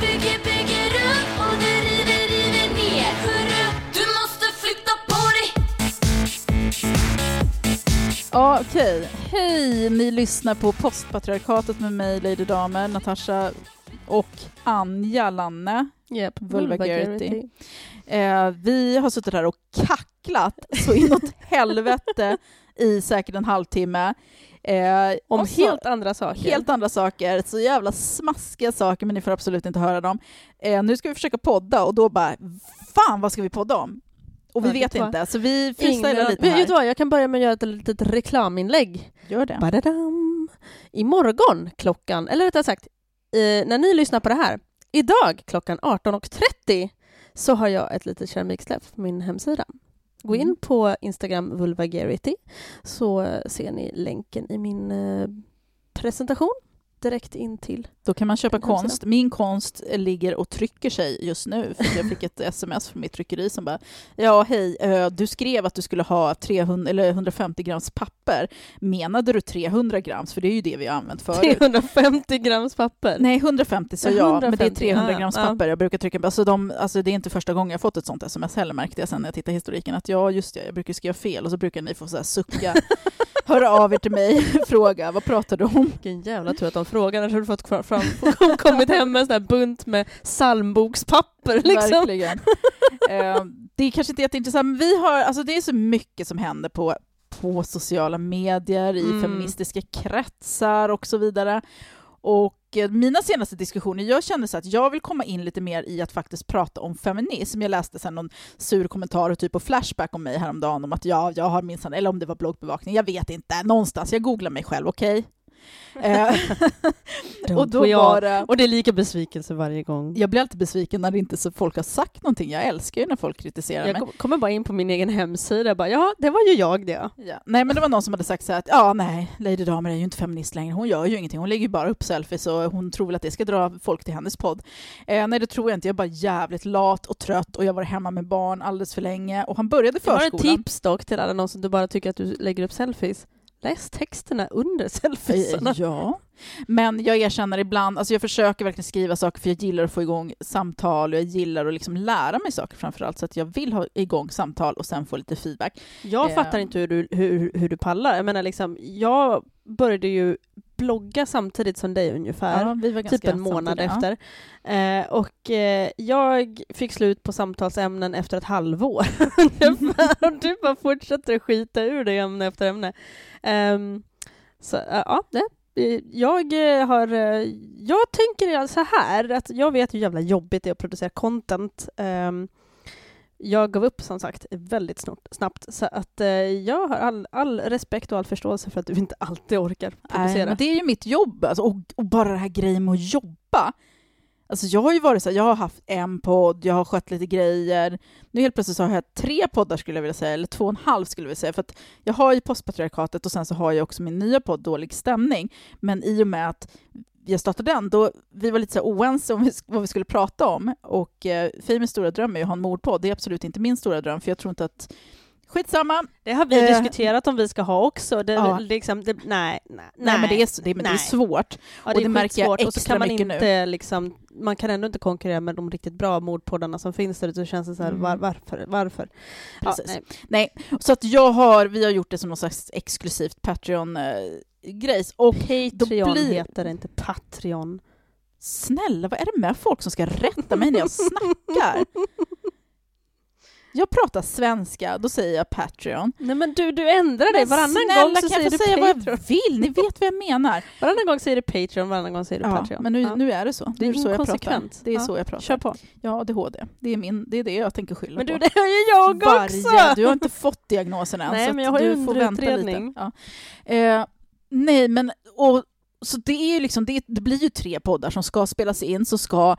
Bygger, bygger upp och du river, river ner Hörru, du måste flytta på dig okej. Hej, ni lyssnar på Postpatriarkatet med mig, Lady Damer, Natasha och Anja Lanne. Yep. Vulgarity. Eh, vi har suttit här och kacklat så inåt helvete i säkert en halvtimme. Eh, Om så- helt andra saker. helt andra saker, så jävla smaskiga saker, men ni får absolut inte höra dem. Eh, nu ska vi försöka podda och då bara, fan vad ska vi podda om? Och vi Ja, vet inte, så vi freestylar lite Vet du här. vad, jag kan börja med att göra ett litet reklaminlägg. Gör det. Badadam. Imorgon klockan, eller rättare sagt, eh, när ni lyssnar på det här, idag klockan 18.30 så har jag ett litet keramiksläpp på min hemsida. Gå in Mm. på Instagram vulvagarity så ser ni länken i min eh, presentation direkt in till. Då kan man köpa konst. Min konst ligger och trycker sig just nu. För jag fick ett sms från mitt tryckeri som bara Ja, hej, du skrev att du skulle ha 300, eller 150 grams papper. Menade du 300 grams? För det är ju det vi har använt förut. 350 grams papper. Nej, 150 sa jag, men det är 150, 300 ja, grams ja. papper. Jag brukar trycka alltså, de, alltså det är inte första gången jag fått ett sånt sms heller märkte jag sen när jag tittade i historiken att ja, just det, jag brukar skriva fel och så brukar ni få så här sucka, höra av er till mig, fråga, vad pratar du om? Vilken jävla tur att de frågar. Annars hade du fått fram, fram, kommit hem med en sån här bunt med psalmbokspapper. Liksom. Verkligen. eh, det är kanske inte jätteintressant, men vi har, alltså det är så mycket som händer på, på sociala medier, i Mm. feministiska kretsar och så vidare. Och Eh, mina senaste diskussioner, jag kände så att jag vill komma in lite mer i att faktiskt prata om feminism. Jag läste sen någon sur kommentar och typ på Flashback om mig häromdagen om att ja, jag har minsann, eller om det var bloggbevakning, jag vet inte, någonstans, jag googlar mig själv, okej? Okay? och då var det... Och det är lika besvikelse varje gång. Jag blir alltid besviken när det inte så folk har sagt någonting. Jag älskar ju när folk kritiserar Jag mig. kom- kommer bara in på min egen hemsida och bara ja, det var ju jag det. Ja. Nej men det var någon som hade sagt så här att ja nej, Lady Damer är ju inte feminist längre, hon gör ju ingenting, hon lägger ju bara upp selfies och hon tror väl att det ska dra folk till hennes podd. Eh, nej det tror jag inte, jag är bara jävligt lat och trött och jag varit hemma med barn alldeles för länge och han började Jag har ett förskolan. tips dock till alla någon som du bara tycker att du lägger upp selfies. Läs texterna under selfiesarna. Eh, Ja, men jag erkänner ibland, alltså jag försöker verkligen skriva saker för jag gillar att få igång samtal och jag gillar att liksom lära mig saker framförallt så att jag vill ha igång samtal och sen få lite feedback. Jag Eh. fattar inte hur du, hur, hur du pallar. Jag menar liksom, jag började ju blogga samtidigt som dig ungefär. Ja, vi var ganska typ en månad efter. Eh, och eh, jag fick slut på samtalsämnen efter ett halvår. Ungefär. och du bara fortsätter att skita ur det ämne efter ämne. Ehm, så eh, ja, det. Jag eh, har, eh, jag tänker så här att jag vet hur jävla jobbigt det är att producera content. Ehm, jag gav upp som sagt väldigt snart, snabbt så att eh, jag har all, all respekt och all förståelse för att du inte alltid orkar Nej, producera. men det är ju mitt jobb, alltså, och, och bara det här grejen med att jobba. Alltså jag har ju varit så här, jag har haft en podd, jag har skött lite grejer. Nu helt plötsligt så har jag tre poddar skulle jag vilja säga, eller två och en halv skulle jag vilja säga. För att jag har ju Postpatriarkatet och sen så har jag också min nya podd Dålig stämning. Men i och med att jag startade den, då vi var lite så oense om vi- vad vi skulle prata om. Och eh, Famous stora dröm är ju att ha en mordpodd. Det är absolut inte min stora dröm, för jag tror inte att... Skitsamma! Det har vi Eh, diskuterat om vi ska ha också. Det, Ja. liksom, det, nej, nej, Nej, men det är, det, men det är svårt. Ja, och det, det är märker jag skitsvårt. Och så extra kan man mycket nu. inte liksom, man kan ändå inte konkurrera med de riktigt bra mordpoddarna som finns där ute. Så känns det så här, Mm. var, varför? varför? Ja, nej. Nej, så att jag har, vi har gjort det som någon slags exklusivt Patreon-grejs. och Patreon blir- heter det inte Patreon. snälla, vad är det med folk som ska rätta mig när jag snackar? Jag pratar svenska, då säger jag Patreon. Nej men du, du ändrar dig. Men Varannan snälla, gång så kan säger jag du få säga vad Patreon. jag vill? Ni vet vad jag menar. Varannan gång säger du Patreon, varannan gång säger du Ja, Patreon. men nu, Ja. nu är det så. Det är nu så jag pratar. Det är Ja, så jag pratar. Kör på. Ja, ADHD. Det är, min, det är det jag tänker skylla Men på. du, det har ju jag också! Varje, du har inte fått diagnosen än, Nej, men jag har ju du får vänta lite. underutredning. Ja. Eh, nej, men och, så det är ju liksom, det, det blir ju tre poddar som ska spelas in, som ska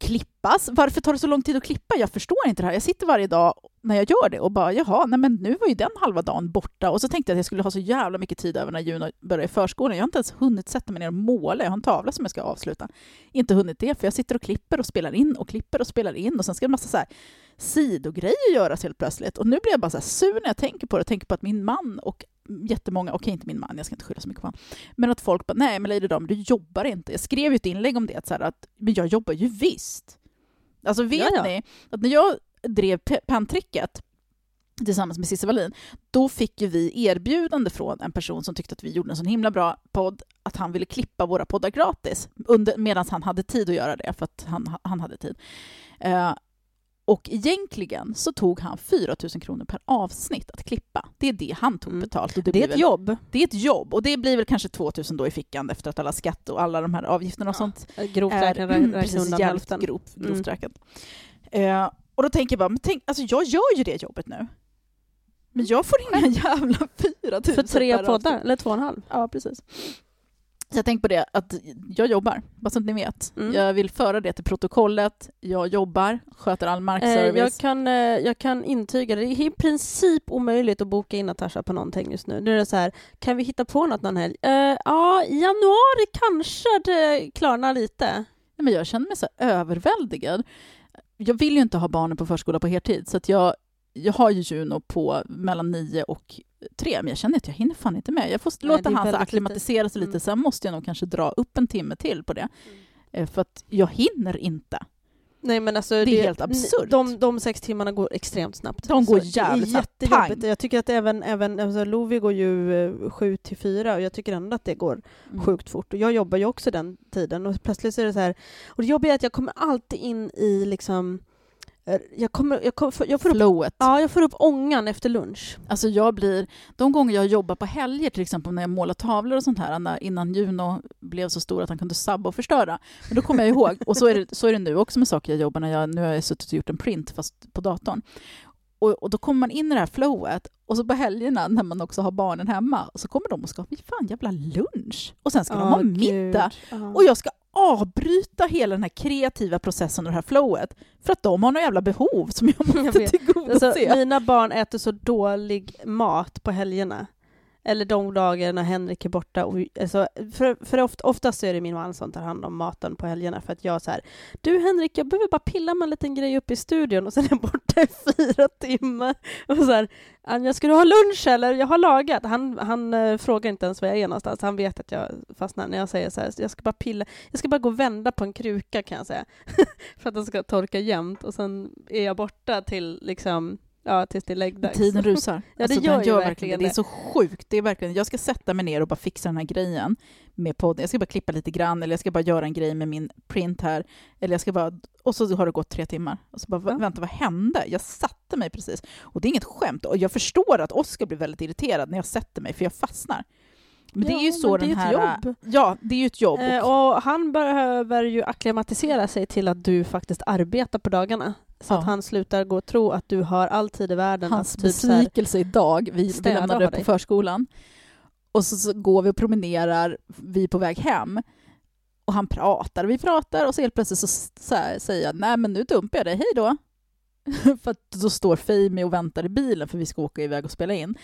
klippas. Varför tar det så lång tid att klippa? Jag förstår inte det här. Jag sitter varje dag när jag gör det och bara jaha, nej men nu var ju den halva dagen borta och så tänkte jag att jag skulle ha så jävla mycket tid över när Juno börjar i förskolan. Jag har inte ens hunnit sätta mig ner och måla. Jag har en tavla som jag ska avsluta. Inte hunnit det, för jag sitter och klipper och spelar in och klipper och spelar in och sen ska en massa så här sidogrejer göras helt plötsligt. Och nu blir jag bara så här sur när jag tänker på det. Jag tänker på att min man och jättemånga, okej inte min man, jag ska inte skylla så mycket på honom, men att folk bara, nej men Lady Dam, du jobbar inte. Jag skrev ju ett inlägg om det, att, så här, att men jag jobbar ju visst. Alltså vet Ja, ja. ni, att när jag drev penntricket tillsammans med Cissi Wallin, då fick ju vi erbjudande från en person som tyckte att vi gjorde en sån himla bra podd, att han ville klippa våra poddar gratis, medan han hade tid att göra det, för att han, han hade tid. Eh, och egentligen så tog han 4 000 kronor per avsnitt att klippa. Det är det han tog Mm. betalt. Och Det blir är ett väl, jobb. Det är ett jobb, och det blir väl kanske 2 000 då i fickan efter att alla skatt och alla de här avgifterna och Ja. sånt Grovt är räknat räkna precis jävligt grovt, grovt Mm. räknat. Eh, och då tänker jag bara, men tänk, alltså jag gör ju det jobbet nu. Men jag får inga jävla 4 000 För tre poddar, eller två och en halv. Ja, precis. Jag tänker på det, att jag jobbar, bara så att ni vet. Mm. Jag vill föra det till protokollet. Jag jobbar, sköter all Eh, markservice. jag, kan, eh, jag kan intyga det. Det är i princip omöjligt att boka in Natasha på någonting just nu. Nu är det så här, kan vi hitta på något någon helg? Eh, ja, i januari kanske det klarnar lite. Men jag känner mig så överväldigad. Jag vill ju inte ha barnen på förskola på heltid, så att jag, jag har ju Juno på mellan nio och tre, men jag känner att jag hinner fan inte med. Jag får Nej, låta det han akklimatisera sig lite, Mm. sen måste jag nog kanske dra upp en timme till på det. Eh, För att jag hinner inte. Nej men alltså är helt absurt. De, de sex timmarna går extremt snabbt. De går jävligt Det är snabbt. jättejobbigt. Jag tycker att även, även alltså Lovi går ju eh, sju till fyra och jag tycker ändå att det går Mm. sjukt fort. Och jag jobbar ju också den tiden och plötsligt så är det så här, och det jobbiga är att jag kommer alltid in i liksom jag, kommer, jag, kommer, jag, får upp, Flowet. ja, jag får upp ångan efter lunch. Alltså jag blir, de gånger jag jobbar på helger till exempel när jag målar tavlor och sånt här, när, innan Juno blev så stor att han kunde sabba och förstöra. Men då kommer jag ihåg, och så är, det, så är det nu också med saker jag jobbar när jag, nu har jag suttit och gjort en print fast på datorn. Och, och då kommer man in i det här flowet och så på helgerna när man också har barnen hemma så kommer de och ska, vi fan jävla lunch! Och sen ska de ha middag gud. Och jag ska avbryta hela den här kreativa processen och det här flowet för att de har några jävla behov som jag Jag måste vet. tillgodose. Alltså, mina barn äter så dålig mat på helgerna. Eller de dagarna Henrik är borta. Och, alltså, för för oft, oftast är det min man som tar hand om maten på helgerna för att jag så här, du Henrik, jag behöver bara pilla med en liten grej uppe i studion och sen är jag borta i fyra timmar. Och så här, Anja, ska du ha lunch eller? Jag har lagat. Han, han äh, frågar inte ens var jag är någonstans. Han vet att jag fastnar när jag säger så här, jag ska bara pilla, jag ska bara gå och vända på en kruka kan jag säga. för att den ska torka jämnt och sen är jag borta till liksom, ja, tills det är läggdags. Tiden rusar. det alltså, gör gör verkligen det. Det är så sjukt. Det är verkligen, jag ska sätta mig ner och bara fixa den här grejen med podden. Jag ska bara klippa lite grann, eller jag ska bara göra en grej med min print här. Eller jag ska bara, och så har det gått tre timmar. Och så bara, Ja. vänta, vad hände? Jag satte mig precis. Och det är inget skämt. Och jag förstår att Oskar blir väldigt irriterad när jag sätter mig, för jag fastnar. Men det är ju Ja, så den är här... jobb. Ja, det är ju ett jobb. Eh, och, och han behöver ju akklimatisera sig till att du faktiskt arbetar på dagarna. Så Ja. att han slutar gå och tro att du har all tid i världen hans att typ så här, besvikelse idag, vi, lämnade har på förskolan, och så, så går vi och promenerar, vi är på väg hem, och han pratar, vi pratar, och så helt plötsligt så, så här, säger jag nej men nu dumpar jag dig, hej då. för att då står Femi och väntar i bilen för vi ska åka iväg och spela in.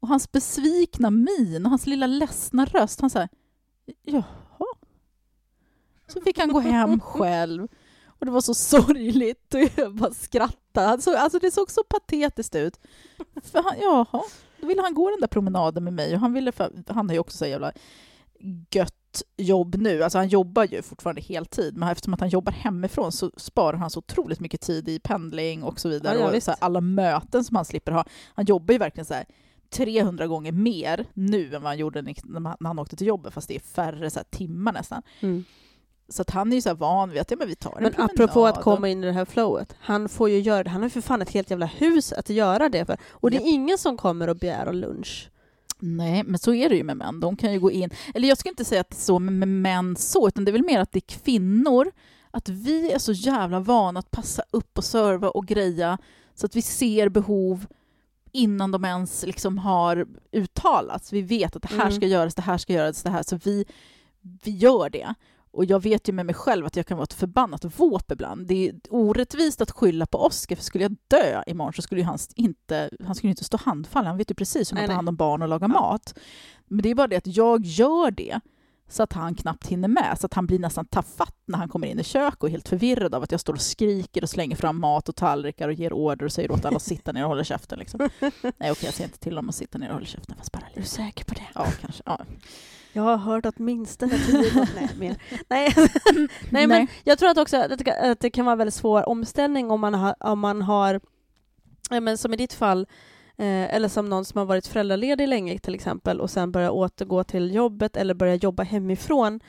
Och hans besvikna min och hans lilla ledsna röst, han säger jaha. Så fick han gå hem själv. Och det var så sorgligt och jag bara skrattade. Alltså, alltså det såg så patetiskt ut. För han, jaha, då ville han gå den där promenaden med mig och han ville, för, han har ju också så jävla gött jobb nu. Alltså han jobbar ju fortfarande heltid, men eftersom att han jobbar hemifrån så sparar han så otroligt mycket tid i pendling och så vidare. Ja, och så här, alla möten som han slipper ha. Han jobbar ju verkligen så här 300 gånger mer nu än vad han gjorde när han åkte till jobbet, fast det är färre så timmar nästan. Mm. Så att han är ju så van vid att ja, men vi tar en Men promenad apropå att komma in i det här flowet, han får ju göra det. Han har för fan ett helt jävla hus att göra det för. Och det är Japp. ingen som kommer och begär lunch. Nej, men så är det ju med män. De kan ju gå in... Eller jag skulle inte säga att det är så med med män så, utan det är väl mer att det är kvinnor. Att vi är så jävla vana att passa upp och serva och greja så att vi ser behov innan de ens liksom har uttalats. Vi vet att det här Mm. ska göras, det här ska göras, det här. Så vi, vi gör det. Och jag vet ju med mig själv att jag kan vara ett förbannat våp ibland. Det är orättvist att skylla på Oscar, för skulle jag dö imorgon så skulle han inte, han skulle inte stå handfallen. Han vet ju precis hur man Nej, tar hand om barn och lagar Ja. mat. Men det är bara det att jag gör det så att han knappt hinner med. Så att han blir nästan tafatt när han kommer in i köket och är helt förvirrad av att jag står och skriker och slänger fram mat och tallrikar och ger order och säger åt alla att sitta ner och hålla käften. Liksom. Nej okej, jag säger inte till dem att sitta ner och hålla käften, fast bara Är du lite. säker på det? Ja, kanske. Ja. Jag har hört att minst tio Nej, mer. Nej. Nej, men jag tror att också att det, kan, vara en väldigt svår omställning om man har, om man har ja, men som i ditt fall, eh, eller som någon som har varit föräldraledig länge till exempel och sen börjar återgå till jobbet eller börja jobba hemifrån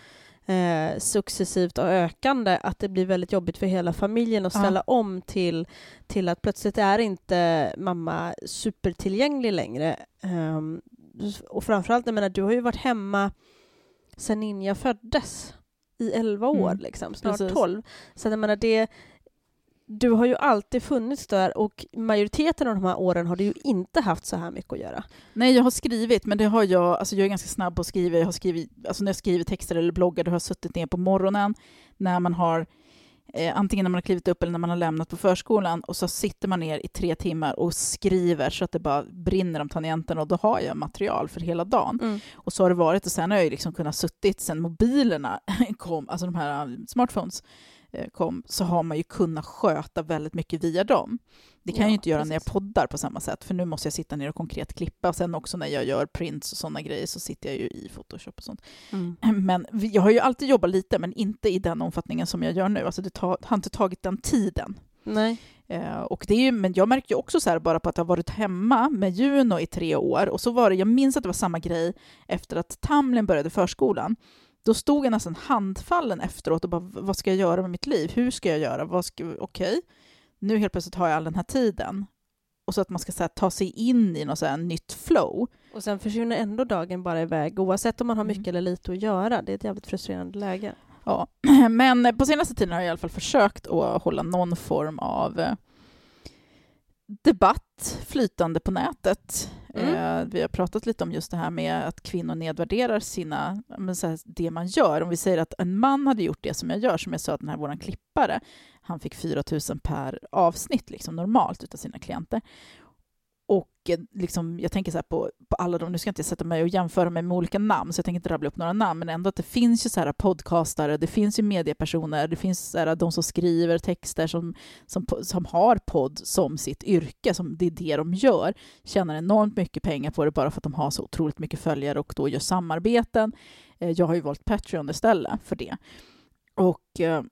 eh, successivt och ökande, att det blir väldigt jobbigt för hela familjen att Ja. ställa om till, till att plötsligt är inte mamma supertillgänglig längre. Ehm, och framförallt, jag menar, du har ju varit hemma sen Ninja föddes i 11 år, Mm, liksom, snart precis. 12. Så jag menar, det, du har ju alltid funnits där och majoriteten av de här åren har du ju inte haft så här mycket att göra. Nej, jag har skrivit, men det har jag, alltså jag är ganska snabb på att skriva. Jag har skrivit, alltså när jag skriver texter eller bloggar, då har jag suttit ner på morgonen när man har Eh, antingen när man har klivit upp eller när man har lämnat på förskolan och så sitter man ner i tre timmar och skriver så att det bara brinner om tangenterna och då har jag material för hela dagen. Och så har det varit och sen har jag liksom kunnat suttit sen mobilerna kom, alltså de här um, smartphones kom, så har man ju kunnat sköta väldigt mycket via dem. Det kan jag Ja, ju inte göra när jag precis. poddar på samma sätt, för nu måste jag sitta ner och konkret klippa. Och sen också när jag gör prints och sådana grejer så sitter jag ju i Photoshop och sånt. Mm. Men vi- jag har ju alltid jobbat lite, men inte i den omfattningen som jag gör nu. Alltså det tar, har inte tagit den tiden. Nej. Eh, och det är ju, men jag märker ju också så här bara på att jag har varit hemma med Juno i tre år och så var det, jag minns att det var samma grej efter att Tamlin började förskolan. Då stod jag nästan handfallen efteråt och bara, vad ska jag göra med mitt liv? Hur ska jag göra? Vad ska, okej, nu helt plötsligt har jag all den här tiden. Och så att man ska så här, ta sig in i något så här nytt flow. Och sen försvinner ändå dagen bara iväg oavsett om man har Mm. mycket eller lite att göra. Det är ett jävligt frustrerande läge. Ja, men på senaste tiden har jag i alla fall försökt att hålla någon form av eh, flytande på nätet. Mm. Eh, Vi har pratat lite om just det här med att kvinnor nedvärderar sina, men så här, det man gör. Om vi säger att en man hade gjort det som jag gör, som jag sa att den här våran klippare, han fick 4 000 per avsnitt liksom normalt utav sina klienter mycket, liksom, jag tänker så här på, på alla de, nu ska jag inte sätta mig och jämföra mig med olika namn, så jag tänker inte rabbla upp några namn, men ändå att det finns ju så här podcastare, det finns ju mediepersoner, det finns så här, de som skriver texter som, som, som har podd som sitt yrke, som det är det de gör, tjänar enormt mycket pengar på det bara för att de har så otroligt mycket följare och då gör samarbeten. Eh, jag har ju valt Patreon istället för det. Och eh,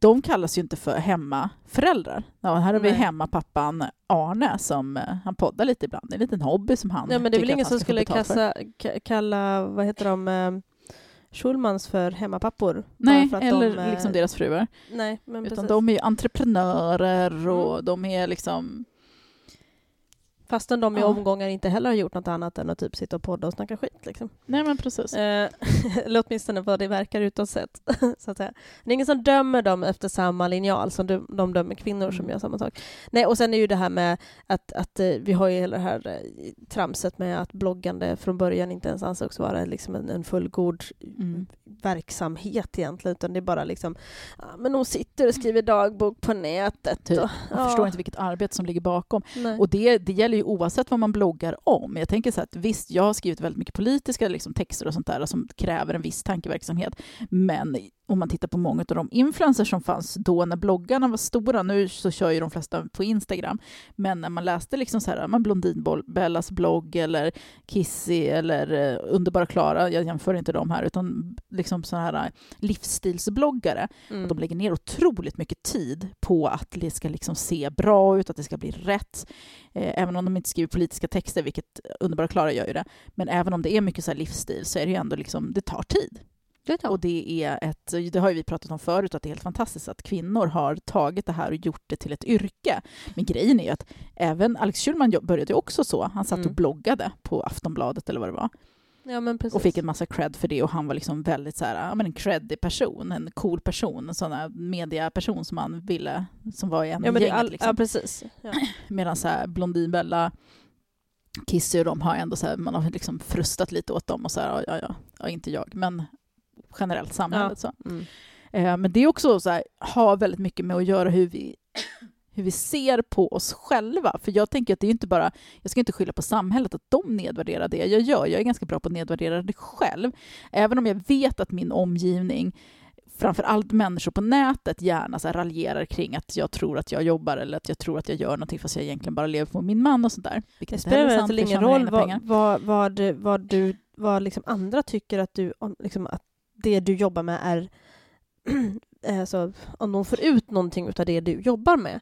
de kallas ju inte för hemmaföräldrar. Ja, här har vi Nej. hemmapappan Arne som eh, han poddar lite ibland. Det är en liten hobby som han Ja, men det är väl ingen som skulle kassa, ka- kalla, vad heter de, eh, Schulmans för hemmapappor? Nej, för eller de, eh, liksom deras fruar. Nej, men Utan precis. de är ju entreprenörer och Mm. de är liksom... Fastän de i Ja. omgångar inte heller har gjort något annat än att typ sitta och podda och snacka skit. Liksom. Nej men precis. Eh, eller åtminstone vad det verkar utåt sett. så att säga. Det är ingen som dömer dem efter samma linjal som de, de dömer kvinnor som Mm. gör samma sak. Nej, och sen är ju det här med att, att eh, vi har ju hela det här eh, tramset med att bloggande från början inte ens ansågs vara liksom en, en fullgod Mm. verksamhet egentligen, utan det är bara liksom, ja, men hon sitter och skriver dagbok på nätet. Typ. Och, Jag förstår inte vilket arbete som ligger bakom. Nej. Och det, det gäller ju oavsett vad man bloggar om. Jag tänker så här att visst, jag har skrivit väldigt mycket politiska liksom, texter och sånt där som kräver en viss tankeverksamhet. Men om man tittar på många av de influencers som fanns då när bloggarna var stora, nu så kör ju de flesta på Instagram, men när man läste liksom så här, man Blondinbellas blogg eller Kissy eller eh, Underbara Klara, jag jämför inte dem här, utan liksom så här eh, livsstilsbloggare, Mm. de lägger ner otroligt mycket tid på att det ska liksom se bra ut, att det ska bli rätt. Eh, även om de inte skriver politiska texter, vilket Underbara Klara gör ju det. Men även om det är mycket så livsstil så är det ju ändå liksom, det tar tid. Och det är ett, det har ju vi pratat om förut, att det är helt fantastiskt att kvinnor har tagit det här och gjort det till ett yrke. Men grejen är ju att även Alex Schulman började ju också så. Han satt Mm. och bloggade på Aftonbladet eller vad det var. Ja. Och fick en massa cred för det och han var liksom väldigt så här, ja, men en creddig person, en cool person, en sån mediaperson som man ville, som var i en ja, men gänget. all, liksom. ja, precis. Ja. Medan så här, Blondinbella, Kissy och de har ändå så här, man har liksom frustat lite åt dem och så här, ja, ja, ja, ja inte jag, men generellt samhället så. Mm. Eh, men det är också så här, har väldigt mycket med att göra hur vi hur vi ser på oss själva. För jag tänker att det är inte bara, jag ska inte skylla på samhället att de nedvärderar det jag gör. Jag är ganska bra på att nedvärdera det själv. Även om jag vet att min omgivning framför allt människor på nätet gärna så här raljerar kring att jag tror att jag jobbar eller att jag tror att jag gör någonting fast jag egentligen bara lever på min man och sådär. Det spelar väl ingen roll vad, vad, vad, du- vad, du, vad liksom andra tycker att du, om, liksom att det du jobbar med är, alltså, om de får ut någonting av det du jobbar med.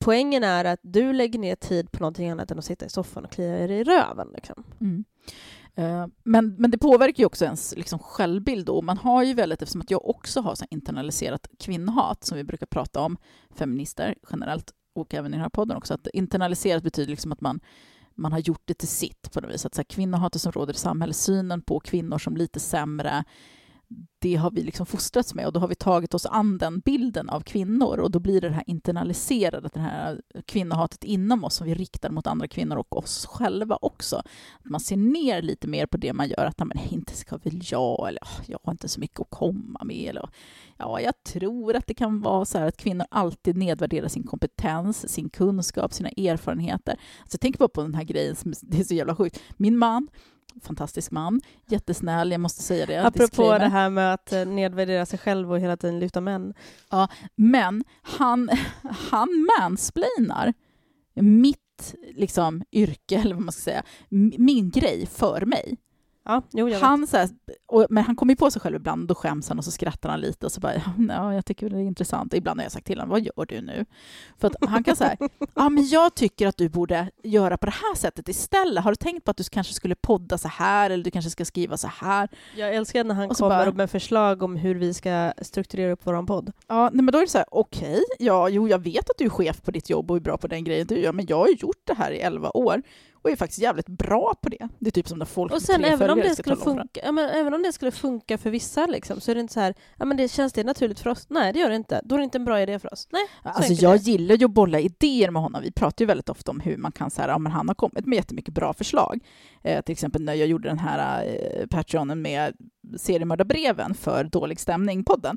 Poängen är att du lägger ner tid på någonting annat än att sitta i soffan och klia dig i röven. Liksom. Mm. Eh, men, men det påverkar ju också ens liksom självbild. Då. Man har ju väldigt, eftersom att jag också har så internaliserat kvinnohat, som vi brukar prata om, feminister generellt, och även i den här podden också, att internaliserat betyder liksom att man, man har gjort det till sitt på något vis. Att så här, kvinnohatet som råder i samhället, synen på kvinnor som lite sämre, det har vi liksom fostrats med och då har vi tagit oss an den bilden av kvinnor och då blir det det här internaliserade, det här kvinnohatet inom oss som vi riktar mot andra kvinnor och oss själva också. Att man ser ner lite mer på det man gör, att men inte ska väl jag, eller ah, jag har inte så mycket att komma med, eller ja, jag tror att det kan vara så här att kvinnor alltid nedvärderar sin kompetens, sin kunskap, sina erfarenheter. Alltså, jag tänker bara på den här grejen, som det är så jävla sjukt. Min man, fantastisk man, jättesnäll, jag måste säga det. Apropå disclaimer. det här med att eh, nedvärdera sig själv och hela tiden lyfta män. Men han, han mansplainar mitt liksom, yrke, eller vad man ska säga, min grej för mig. Ja, jo. Han, så här, och, men han kommer på sig själv ibland, då skäms han och så skrattar han lite och så bara, ja, jag tycker det är intressant. Ibland har jag sagt till honom, vad gör du nu? För att han kan säga, ja men jag tycker att du borde göra på det här sättet istället. Har du tänkt på att du kanske skulle podda så här eller du kanske ska skriva så här? Jag älskar när han Och kommer bara- med förslag om hur vi ska strukturera upp vår podd. Ja, nej, men då är det så här, okej, ja, jo, jag vet att du är chef på ditt jobb och är bra på den grejen du gör, men jag har ju gjort det här i elva år och är faktiskt jävligt bra på det. Det är typ som när folk Och sen även om, det skulle funka, ja, men även om det skulle funka för vissa liksom, så är det inte så här, ja men det känns det naturligt för oss? Nej det gör det inte. Då är det inte en bra idé för oss. Nej, så Alltså jag det. gillar ju att bolla idéer med honom. Vi pratar ju väldigt ofta om hur man kan säga, ja men han har kommit med jättemycket bra förslag. Eh, till exempel när jag gjorde den här eh, Patreonen med seriemördarbreven för Dålig stämning-podden.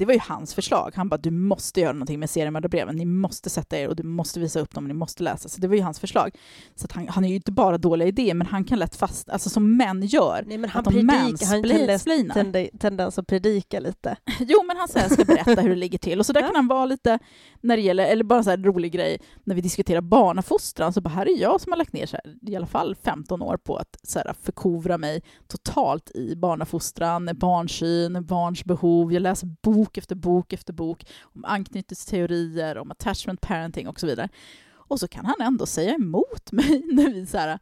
Det var ju hans förslag. Han bara, du måste göra någonting med seriemördarbreven. Ni måste sätta er och du måste visa upp dem, ni måste läsa. Så det var ju hans förslag. Så han, han är ju inte bara dåliga idéer, men han kan lätt fast, alltså som män gör, Nej men han predikar, han tendens, mansplainar. tende- tendens att predika lite. Jo, men han säger ska berätta hur det ligger till. Och så där kan han vara lite när det gäller, eller bara så här en rolig grej, när vi diskuterar barnafostran, så bara här är jag som har lagt ner så här, i alla fall 15 år på att så här, förkovra mig totalt i barnafostran, barnsyn, barns behov. Jag läser bok efter bok efter bok om anknytningsteorier, om attachment parenting och så vidare. Och så kan han ändå säga emot mig när vi så här,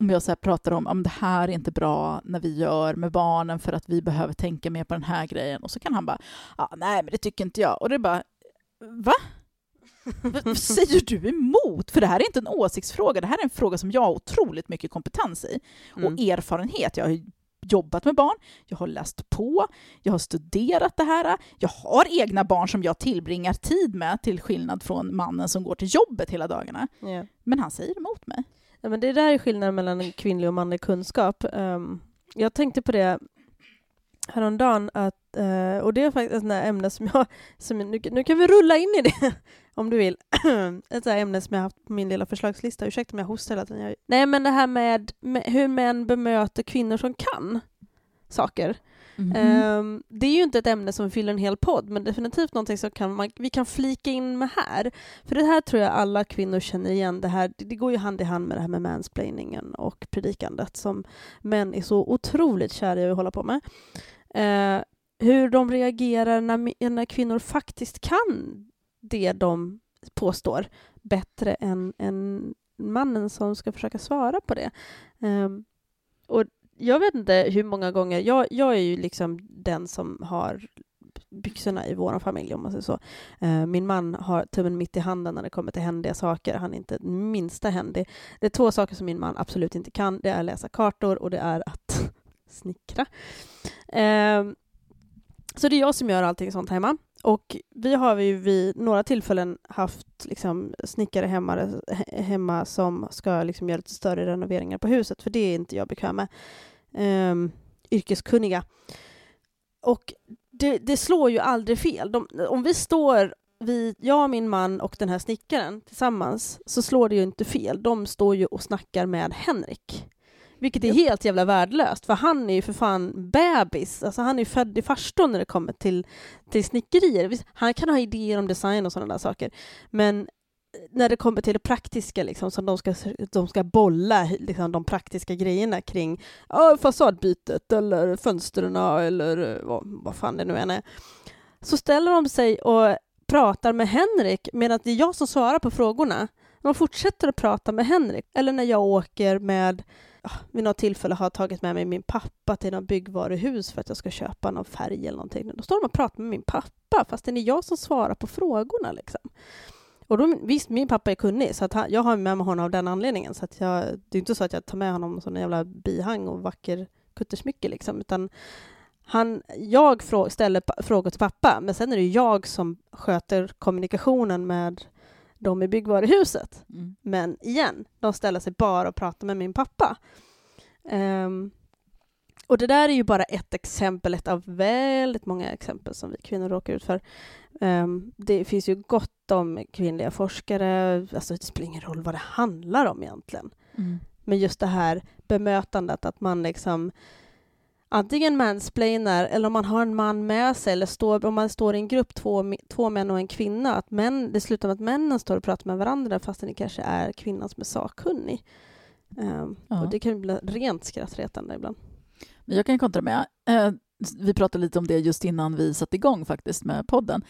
om jag så pratar om om det här är inte bra när vi gör med barnen för att vi behöver tänka mer på den här grejen. Och så kan han bara, ah, nej men det tycker inte jag. Och det är bara, va? Vad säger du emot? För det här är inte en åsiktsfråga, det här är en fråga som jag har otroligt mycket kompetens i. Mm. Och erfarenhet. Jag har ju jobbat med barn, jag har läst på, jag har studerat det här. Jag har egna barn som jag tillbringar tid med, till skillnad från mannen som går till jobbet hela dagarna. Ja. Men han säger emot mig. Ja, men det där är skillnaden mellan kvinnlig och manlig kunskap. Ehm, jag tänkte på det häromdagen, att, eh, och det är faktiskt ett sånt där ämne som jag... Som, nu, nu kan vi rulla in i det, om du vill. ett sånt här ämne som jag haft på min lilla förslagslista. Ursäkta om jag hostar hela tiden. Nej, men det här med, med hur män bemöter kvinnor som kan saker. Mhm. Ehm, det är ju inte ett ämne som fyller en hel podd, men definitivt någonting som kan man, vi kan flika in med här. För det här tror jag alla kvinnor känner igen. Det, här, det, det går ju hand i hand med det här med mansplainingen och predikandet som män är så otroligt kära i att hålla på med. Eh, hur de reagerar när, när kvinnor faktiskt kan det de påstår bättre än, än mannen som ska försöka svara på det. Ehm, och jag vet inte hur många gånger, jag, jag är ju liksom den som har byxorna i vår familj om man säger så. Eh, min man har tummen mitt i handen när det kommer till händiga saker. Han är inte det minsta händig. Det är två saker som min man absolut inte kan. Det är att läsa kartor och det är att snickra. Eh, så det är jag som gör allting sånt hemma. Och vi har ju vid några tillfällen haft liksom, snickare hemma, hemma som ska liksom, göra lite större renoveringar på huset, för det är inte jag bekväm med. Eh, yrkeskunniga. Och det, det slår ju aldrig fel. De, om vi står vi, jag min man och den här snickaren tillsammans så slår det ju inte fel. De står ju och snackar med Henrik. Vilket är helt jävla värdelöst, för han är ju för fan bebis. Alltså han är ju född i farstun när det kommer till, till snickerier. Han kan ha idéer om design och sådana där saker, men när det kommer till det praktiska, liksom, som de ska, de ska bolla liksom, de praktiska grejerna kring ja, fasadbytet eller fönstren eller eh, vad, vad fan det nu än är, så ställer de sig och pratar med Henrik medan det är jag som svarar på frågorna. De fortsätter att prata med Henrik. Eller när jag åker med, vid något tillfälle har jag tagit med mig min pappa till något byggvaruhus för att jag ska köpa någon färg eller någonting. Då står de och pratar med min pappa fast det är jag som svarar på frågorna. Liksom. Och då, visst, min pappa är kunnig, så att han, jag har med mig honom av den anledningen. Så att jag, det är inte så att jag tar med honom som en jävla bihang och vacker kuttersmycke, liksom, utan han, jag frå, ställer frågor till pappa, men sen är det jag som sköter kommunikationen med dem i byggvaruhuset. Mm. Men igen, de ställer sig bara och pratar med min pappa. Ehm, och det där är ju bara ett exempel, ett av väldigt många exempel som vi kvinnor råkar ut för. Ehm, det finns ju gott om kvinnliga forskare, alltså det spelar ingen roll vad det handlar om egentligen. Mm. Men just det här bemötandet, att man liksom antingen mansplainar eller om man har en man med sig eller står, om man står i en grupp, två, två män och en kvinna, att män, det slutar med att männen står och pratar med varandra fastän det kanske är kvinnan som är sakkunnig. Ehm, Ja. Och det kan bli rent skrattretande ibland. Men jag kan kontra med, eh, vi pratade lite om det just innan vi satte igång faktiskt med podden.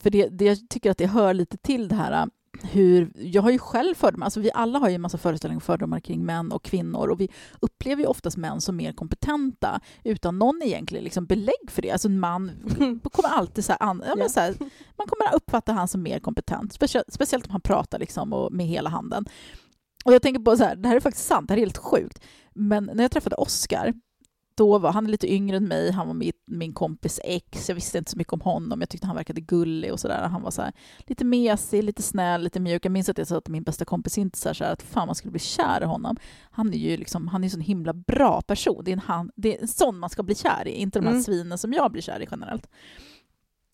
För det, det jag tycker att det hör lite till det här hur, jag har ju själv fördomar, alltså vi alla har ju en massa föreställningar och fördomar kring män och kvinnor och vi upplever ju oftast män som mer kompetenta utan någon egentligen liksom belägg för det. Alltså en man kommer alltid så här, an, ja, men så här, man kommer uppfatta han som mer kompetent, speciellt, speciellt om han pratar liksom och med hela handen. Och jag tänker på så här, det här är faktiskt sant, det här är helt sjukt, men när jag träffade Oscar då var han lite yngre än mig, han var min, min kompis ex, jag visste inte så mycket om honom, jag tyckte han verkade gullig och sådär. Han var så här, lite mesig, lite snäll, lite mjuk. Jag minns att jag sa till min bästa kompis inte så här, så här att fan man skulle bli kär i honom. Han är ju liksom, han är en sån himla bra person. Det är en, han, det är en sån man ska bli kär i, inte de här Mm. svinen som jag blir kär i generellt.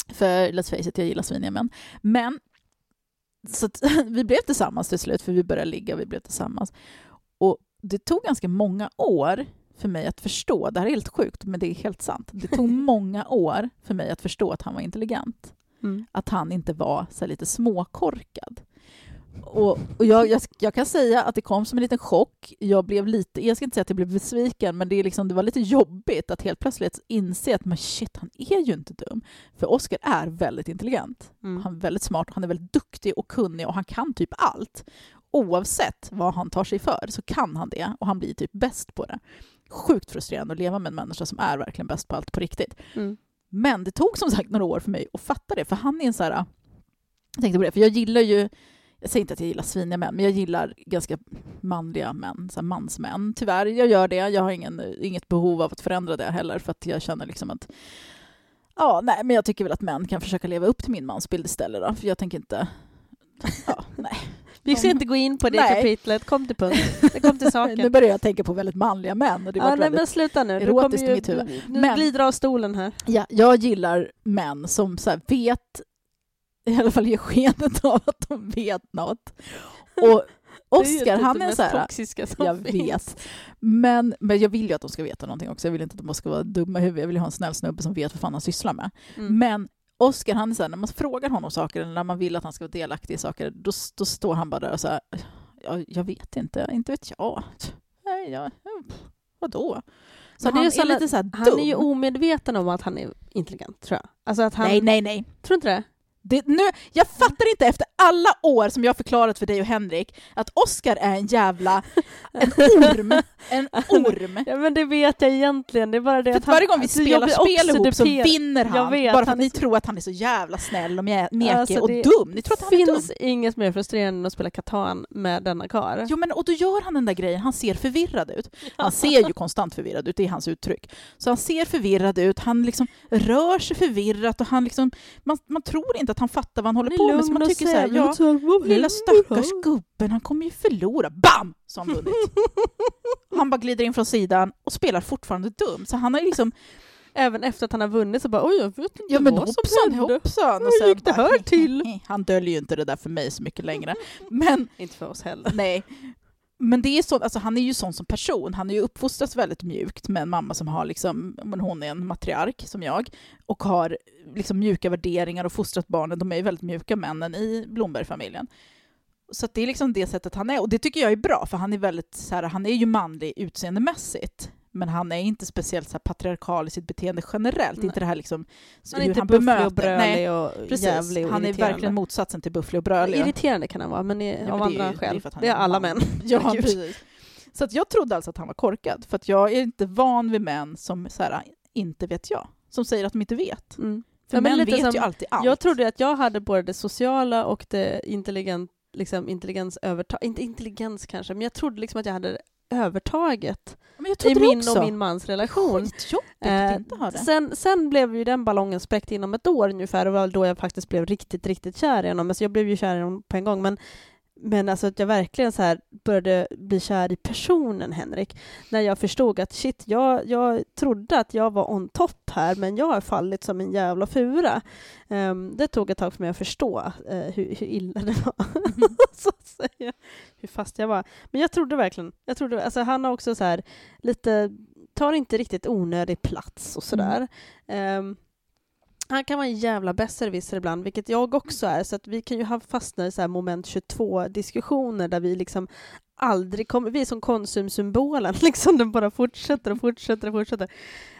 För let's face it, jag gillar sviniga män. Men så att, vi blev tillsammans till slut, för vi började ligga och vi blev tillsammans. Och det tog ganska många år för mig att förstå, det här är helt sjukt men det är helt sant, det tog många år för mig att förstå att han var intelligent. Mm. Att han inte var så lite småkorkad. Och, och jag, jag, jag kan säga att det kom som en liten chock. Jag blev lite, jag ska inte säga att jag blev besviken, men det, är liksom, det var lite jobbigt att helt plötsligt inse att men shit, han är ju inte dum. För Oscar är väldigt intelligent. Mm. Han är väldigt smart, han är väldigt duktig och kunnig och han kan typ allt. Oavsett vad han tar sig för så kan han det och han blir typ bäst på det. Sjukt frustrerande att leva med en människa som är verkligen bäst på allt på riktigt. Mm. Men det tog som sagt några år för mig att fatta det, för han är en så här... Jag tänkte på det, för jag gillar ju... Jag säger inte att jag gillar sviniga män, men jag gillar ganska manliga män, så mansmän. Tyvärr, jag gör det. Jag har ingen, inget behov av att förändra det heller, för att jag känner liksom att... Ja, nej, men jag tycker väl att män kan försöka leva upp till min mansbild istället då, för jag tänker inte... Ja, nej. Vi ska inte gå in på det Nej. kapitlet, kom till punkt. Det kom till Nu saken. börjar jag tänka på väldigt manliga män och det Ja, var nej, väldigt men sluta nu. Erotiskt kommer i mitt huvud. Du Men- glider av stolen här. Ja, jag gillar män som så vet, i alla fall ger skenet av att de vet något. Och Oscar, han är så här... Jag finns. vet. Men, men jag vill ju att de ska veta någonting också. Jag vill inte att de ska vara dumma i huvudet. Jag vill ju ha en snäll snubbe som vet vad fan han sysslar med. Mm. Men Oscar, han är så här, när man frågar honom saker eller när man vill att han ska vara delaktig i saker, då, då står han bara där och så här, jag, jag vet inte, inte vet jag. Nej, jag, vadå? Så han är är, så här- lite så här dum. Han är ju omedveten om att han är intelligent, tror jag. Alltså att han... Nej, nej, nej. Tror inte det? Det, nu, jag fattar inte efter alla år som jag förklarat för dig och Henrik att Oscar är en jävla en orm. En orm. Ja, men det vet jag egentligen. Det är bara det För att att varje gång vi alltså, spelar spel ihop så vinner han. vet, bara för att ni tror att han är så jävla snäll och mjäkig Alltså, och det dum. Ni tror att han är dum. finns inget mer frustrerande än att spela Catan med denna karl. Jo men och då gör han den där grejen, han ser förvirrad ut. Han ser ju konstant förvirrad ut, det är hans uttryck. Så han ser förvirrad ut, han liksom rör sig förvirrat och han liksom, man, man tror inte att han fattar vad han håller på med. Så man tycker så här, ja, lilla stackars gubben, han kommer ju förlora. BAM! Så han vunnit. Han bara glider in från sidan och spelar fortfarande dum. Så han har ju liksom, även efter att han har vunnit så bara oj, jag vet inte Ja men vad hoppsan som hände. hoppsan. Hur gick det här till? Han döljer ju inte det där för mig så mycket längre. Men Inte för oss heller. nej. Men det är så, alltså han är ju sån som person. Han är ju uppfostrats väldigt mjukt med en mamma som har liksom, men hon är en matriark som jag, och har liksom mjuka värderingar och fostrat barnen. De är ju väldigt mjuka männen i Blomberg-familjen. Så att det är liksom det sättet han är. Och det tycker jag är bra, för han är väldigt så här, han är ju manlig utseendemässigt. Men han är inte speciellt så här, patriarkal i sitt beteende generellt. Nej. Inte det här liksom, så Han är hur inte han bufflig och brölig Nej, och precis. jävlig och han är verkligen motsatsen till bufflig och brölig. Irriterande kan han vara, men i, Ja, av andra ju- det är skäl. Det är alla man. män. Ja, precis. Så att jag trodde alltså att han var korkad, för att jag är inte van vid män som så här, inte vet jag. Som säger att de inte vet. Mm. För Ja, men män vet som- ju alltid allt. Jag trodde att jag hade både det sociala och det intelligent, liksom intelligensövertag, inte intelligens kanske, men jag trodde liksom att jag hade övertaget i min också. och min mans relation. Eh. Sen, sen blev ju den ballongen spräckt inom ett år ungefär och var då jag faktiskt blev riktigt, riktigt kär i honom. Alltså jag blev ju kär i honom på en gång men, men alltså att jag verkligen så här började bli kär i personen Henrik när jag förstod att shit, jag, jag trodde att jag var on top här men jag har fallit som en jävla fura. Ehm, det tog ett tag för mig att förstå eh, hur, hur illa det var. så att säga. Hur fast jag var. Men jag trodde verkligen, jag trodde, alltså han har också så här lite, tar inte riktigt onödig plats och sådär. Ehm, han kan vara en jävla besserwisser ibland, vilket jag också är, så att vi kan ju ha fastna i så här moment 22-diskussioner där vi liksom aldrig kommer, vi är som konsumsymbolen, liksom den bara fortsätter och fortsätter och fortsätter.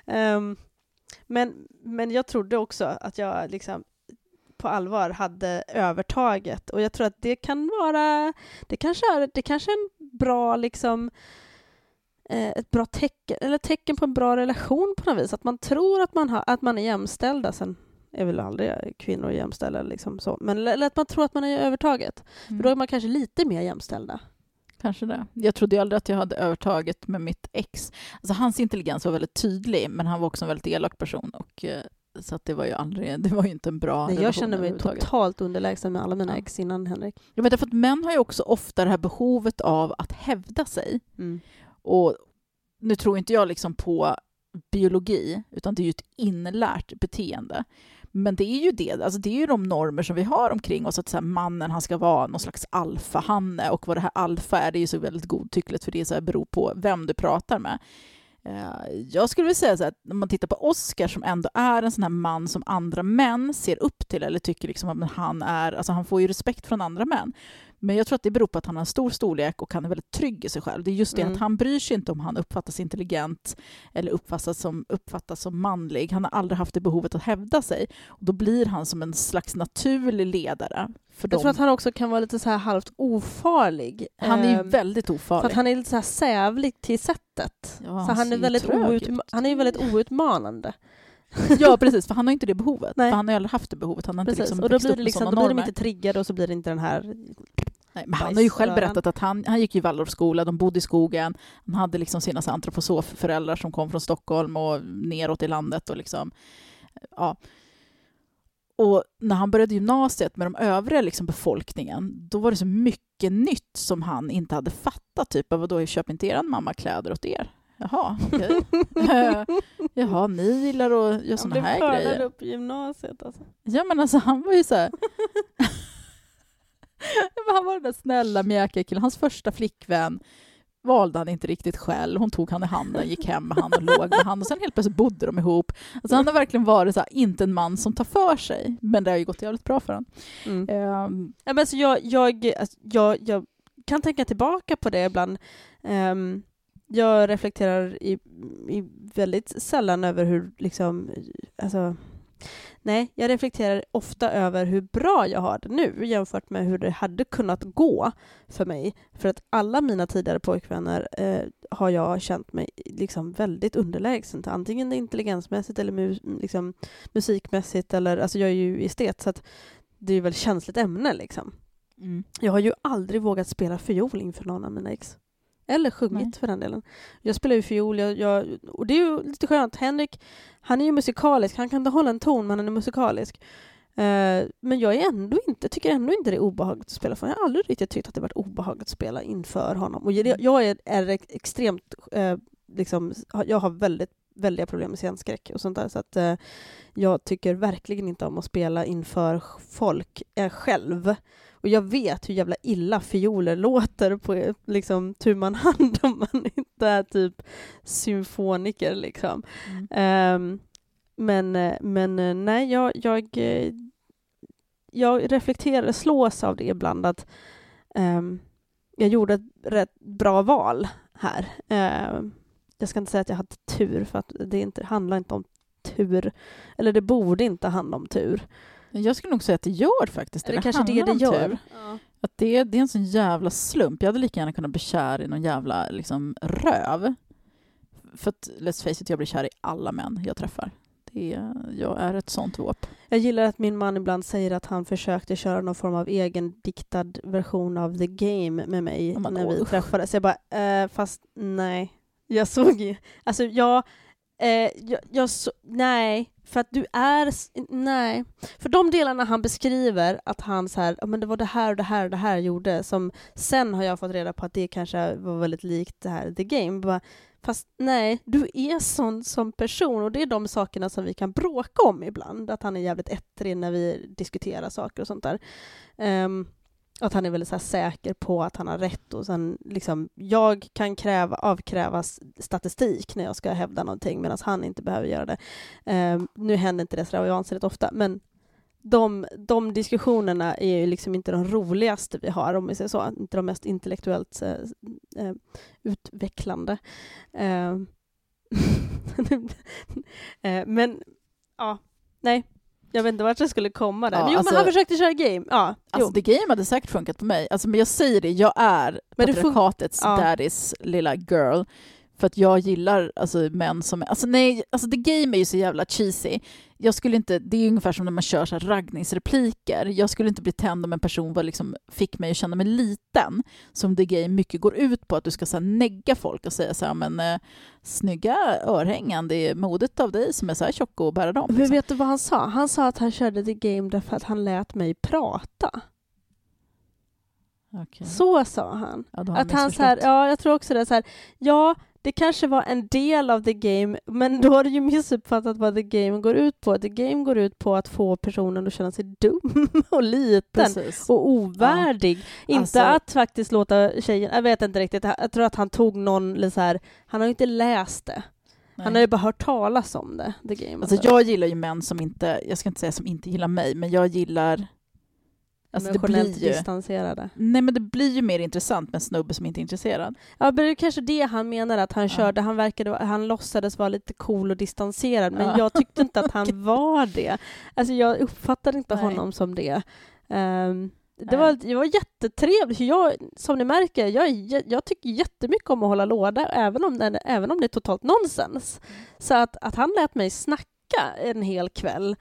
Ehm, men, men jag trodde också att jag liksom på allvar hade övertaget och jag tror att det kan vara, det kanske är, det kanske är en bra liksom ett bra tecken, eller tecken på en bra relation på något vis. Att man tror att man, har, att man är jämställda. Sen är väl aldrig kvinnor jämställda, liksom så. men eller att man tror att man är övertaget. För då är man kanske lite mer jämställda. Kanske det. Jag trodde ju aldrig att jag hade övertaget med mitt ex. Alltså, hans intelligens var väldigt tydlig, men han var också en väldigt elak person. Och, eh, så att det var ju aldrig, det var ju inte en bra Nej, jag kände mig totalt underlägsen med alla mina Ja. ex innan Henrik. Jag vet, för att män har ju också ofta det här behovet av att hävda sig. Mm. Och nu tror inte jag liksom på biologi, utan det är ju ett inlärt beteende. Men det är ju det, alltså det är ju de normer som vi har omkring oss, att så här, mannen han ska vara någon slags alfahanne och vad det här alfa är, det är ju så väldigt godtyckligt för det så här, beror på vem du pratar med. Eh, jag skulle vilja säga så här, att när man tittar på Oscar som ändå är en sån här man som andra män ser upp till eller tycker liksom att han är, alltså han får ju respekt från andra män. Men jag tror att det beror på att han har en stor storlek och han är väldigt trygg i sig själv. Det är just det Mm. att han bryr sig inte om han uppfattas intelligent eller uppfattas som, uppfattas som manlig. Han har aldrig haft det behovet att hävda sig. Och då blir han som en slags naturlig ledare. För Jag dem. tror att han också kan vara lite så här halvt ofarlig. han är ju Ehm, väldigt För ofarlig. att han är lite så här sävlig till sättet. Ja, så han är, väldigt out, ut. han är väldigt outmanande. Ja, precis, för han har inte det behovet. Nej. För han har aldrig haft det behovet. Han har inte Precis. liksom och då blir, det liksom, då blir de inte triggade och så blir det inte den här... Nej, men han har ju själv berättat att han, han gick i Waldorfskola, de bodde i skogen, han hade liksom sina antroposoföräldrar som kom från Stockholm och neråt i landet och liksom, ja. Och när han började gymnasiet med de övriga liksom befolkningen, då var det så mycket nytt som han inte hade fattat. Typ, vadå, köper inte er mamma kläder åt er? Jaha, okej. Eh, Jaha, ni gillar att göra såna här grejer. upp i gymnasiet alltså. Ja men alltså han var ju så här... Han var den där snälla mjäkiga killen. Hans första flickvän valde han inte riktigt själv. Hon tog han i handen, gick hem med han och låg med han och sen helt plötsligt bodde de ihop. Alltså han har verkligen varit så här, inte en man som tar för sig, men det har ju gått jävligt bra för honom. Mm. Ehm, Ja, men alltså jag, jag, alltså jag, jag kan tänka tillbaka på det ibland. Ehm, jag reflekterar i, i väldigt sällan över hur, liksom, alltså, nej, jag reflekterar ofta över hur bra jag har det nu jämfört med hur det hade kunnat gå för mig. För att alla mina tidigare pojkvänner eh, har jag känt mig liksom väldigt underlägsen till. Antingen intelligensmässigt eller mu- liksom, musikmässigt. Eller, alltså jag är ju estet, så att det är väldigt känsligt ämne. Liksom. mm. Jag har ju aldrig vågat spela fiol inför någon av mina ex. Eller sjungit Nej. för den delen. Jag spelar ju fiol, jag, jag, och det är ju lite skönt. Henrik, han är ju musikalisk, han kan inte hålla en ton men han är musikalisk. Eh, men jag är ändå inte, tycker ändå inte det är obehagligt att spela för honom. Jag har aldrig riktigt tyckt att det varit obehagligt att spela inför honom. Och jag, jag är, är ex- extremt, eh, liksom, jag har väldigt väldiga problem med scenskräck och sånt där. Så att eh, jag tycker verkligen inte om att spela inför folk eh, själv. Och jag vet hur jävla illa fioler låter på liksom, tu man hand om man inte är typ symfoniker liksom. Mm. Ehm, men, men eh, nej, jag, jag, eh, jag reflekterar, slås av det ibland att ehm, jag gjorde ett rätt bra val här. Ehm, jag ska inte säga att jag hade tur, för att det inte, handlar inte om tur. Eller det borde inte handla om tur. Jag skulle nog säga att det gör faktiskt det. Eller kanske det handlar det om gör. tur. Att det, det är en sån jävla slump. Jag hade lika gärna kunnat bli kär i någon jävla liksom, röv. För att, let's face it, jag blir kär i alla män jag träffar. Det jag är ett sånt våp. Jag gillar att min man ibland säger att han försökte köra någon form av egen diktad version av The Game med mig Ja, men när vi usch. träffades. Jag bara, eh, fast nej. Jag såg ju, alltså jag, eh, jag, jag så, nej, för att du är, nej. För de delarna han beskriver att han så här, men det var det här och det här och det här jag gjorde, som sen har jag fått reda på att det kanske var väldigt likt det här The Game. Bara, Fast nej, du är sån som person och det är de sakerna som vi kan bråka om ibland. Att han är jävligt ettrig när vi diskuterar saker och sånt där. Ehm, att han är väldigt så här säker på att han har rätt och sen liksom, jag kan kräva, avkrävas statistik när jag ska hävda någonting medan han inte behöver göra det. Eh, nu händer inte det så vansinnigt ofta, men de, de diskussionerna är ju liksom inte de roligaste vi har, om vi säger så. Inte de mest intellektuellt eh, eh, utvecklande. Eh, eh, men, ja, nej. Jag vet inte vart jag skulle komma där. Ja, men jo, alltså- men han försökte köra game. Ja, Alltså, jo. game hade säkert funkat på mig. Alltså, men jag säger det, jag är Men patriarkatets Ja. daddys lilla girl. För att jag gillar alltså, män som... Alltså nej, alltså the game är ju så jävla cheesy. Jag skulle inte, det är ungefär som när man kör så här raggningsrepliker. Jag skulle inte bli tänd om en person var liksom, fick mig att känna mig liten. Som the game mycket går ut på, att du ska så här, negga folk och säga så här, men eh, snygga örhängen, det är modet av dig som är så här tjock och bära dem. Men Liksom. vet du vad han sa? Han sa att han körde the game därför att han lät mig prata. Okej. Så sa han. Ja, Att han så här, ja, jag tror också det. Så här, ja, det kanske var en del av the game, men då har du ju missuppfattat vad the game går ut på. The game går ut på att få personen att känna sig dum och liten Precis. och ovärdig. Inte Alltså- att faktiskt låta tjejen, jag vet inte riktigt, jag tror att han tog någon, så här, han har ju inte läst det. Han Nej. har ju bara hört talas om det, the game. Alltså jag gillar ju män som inte, jag ska inte säga som inte gillar mig, men jag gillar... Alltså det blir ju... distanserade. Nej men det blir ju mer intressant med en snubbe som inte är intresserad. Ja, men det är kanske det han menar att han Ja. körde. Han verkade, han låtsades vara lite cool och distanserad, men Ja. jag tyckte inte att han var det. Alltså jag uppfattade inte Nej. honom som det. Ehm, det, var, det var jättetrevligt. Jag, som ni märker, jag, jag tycker jättemycket om att hålla låda, även om, den, även om det är totalt nonsens. Så att, att han lät mig snacka en hel kväll,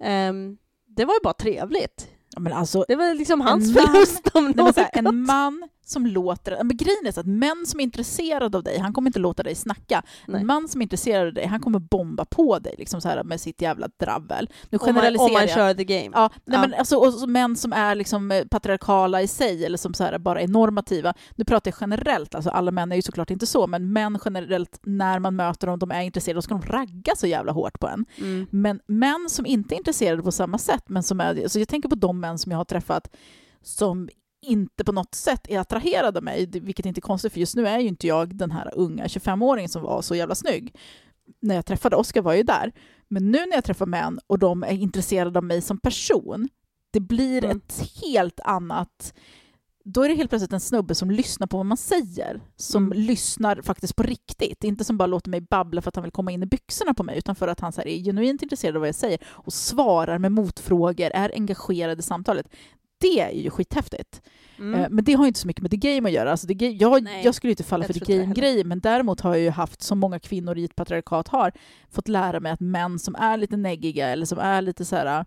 ehm, det var ju bara trevligt. Ja, Men alltså, Det var liksom hans man- förlust om något. en man som låter... Men grejen är så att män som är intresserade av dig, han kommer inte låta dig snacka. Nej. En man som är intresserad av dig, han kommer bomba på dig liksom så här, med sitt jävla dravel. Nu om, man, generaliserar om man kör the game. Ja, nej, Ja. Men alltså, och män som är liksom eh, patriarkala i sig eller som så här bara är normativa. Nu pratar jag generellt, alltså alla män är ju såklart inte så, men män generellt när man möter dem, de är intresserade, då ska de ragga så jävla hårt på en. Mm. Men män som inte är intresserade på samma sätt, men som är, så jag tänker på de män som jag har träffat som inte på något sätt är attraherade av mig, vilket inte är konstigt för just nu är ju inte jag den här unga 25-åringen som var så jävla snygg. När jag träffade Oskar var jag ju där. Men nu när jag träffar män och de är intresserade av mig som person, det blir Mm. ett helt annat... Då är det helt plötsligt en snubbe som lyssnar på vad man säger, som Mm. lyssnar faktiskt på riktigt. Inte som bara låter mig babbla för att han vill komma in i byxorna på mig, utan för att han så är genuint intresserad av vad jag säger och svarar med motfrågor, är engagerad i samtalet. Det är ju skithäftigt. Mm. Eh, Men det har ju inte så mycket med the game att göra. Alltså the game, jag, Nej, jag skulle inte falla för the game-grejer, men däremot har jag ju haft, som många kvinnor i ett patriarkat har, fått lära mig att män som är lite neggiga eller som är lite så här,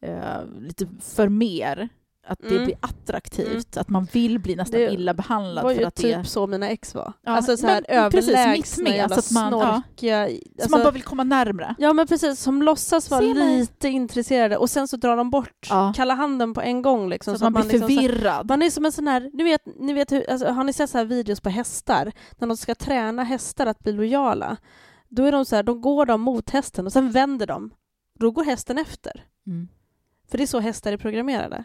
eh, lite för mer, att det Mm. blir attraktivt. Att man vill bli nästan Det illa Det behandlad var för ju att typ det så mina ex var. Ja, alltså så här precis, överlägsna med, jävla så att man- ja. snorkiga... så Alltså, man bara vill komma närmre. Ja men precis, som låtsas vara lite intresserade och sen så drar de bort Ja. kalla handen på en gång. Liksom, Så, att man blir liksom så- förvirrad. man är som en sån här, ni vet, ni vet hur, alltså, har ni sett så här videos på hästar? När de ska träna hästar att bli lojala. då är de så här, de går de mot hästen och sen vänder de. Då går hästen efter. Mm. För det är så hästar är programmerade.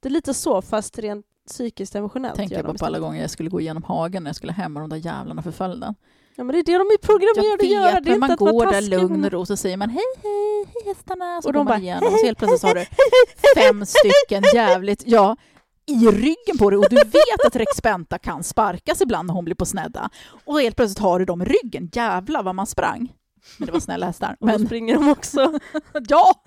Det är lite så, fast rent psykiskt emotionellt. Tänker jag bara på alla gånger jag skulle gå igenom hagen när jag skulle hem och de där jävlarna förföljde. Ja, men det är det de är Jag programmerade att göra. vet, Det är men man går där lugn och ro så säger man hej hej, hej hästarna. Så Och går de man bara, igenom och så helt plötsligt har du fem stycken jävligt, ja, i ryggen på dig och du vet att Rex Benta kan sparkas ibland när hon blir på snedda. Och helt plötsligt har du dem i ryggen. Jävlar vad man sprang. Men det var snälla hästar. Och då Men springer de också. ja!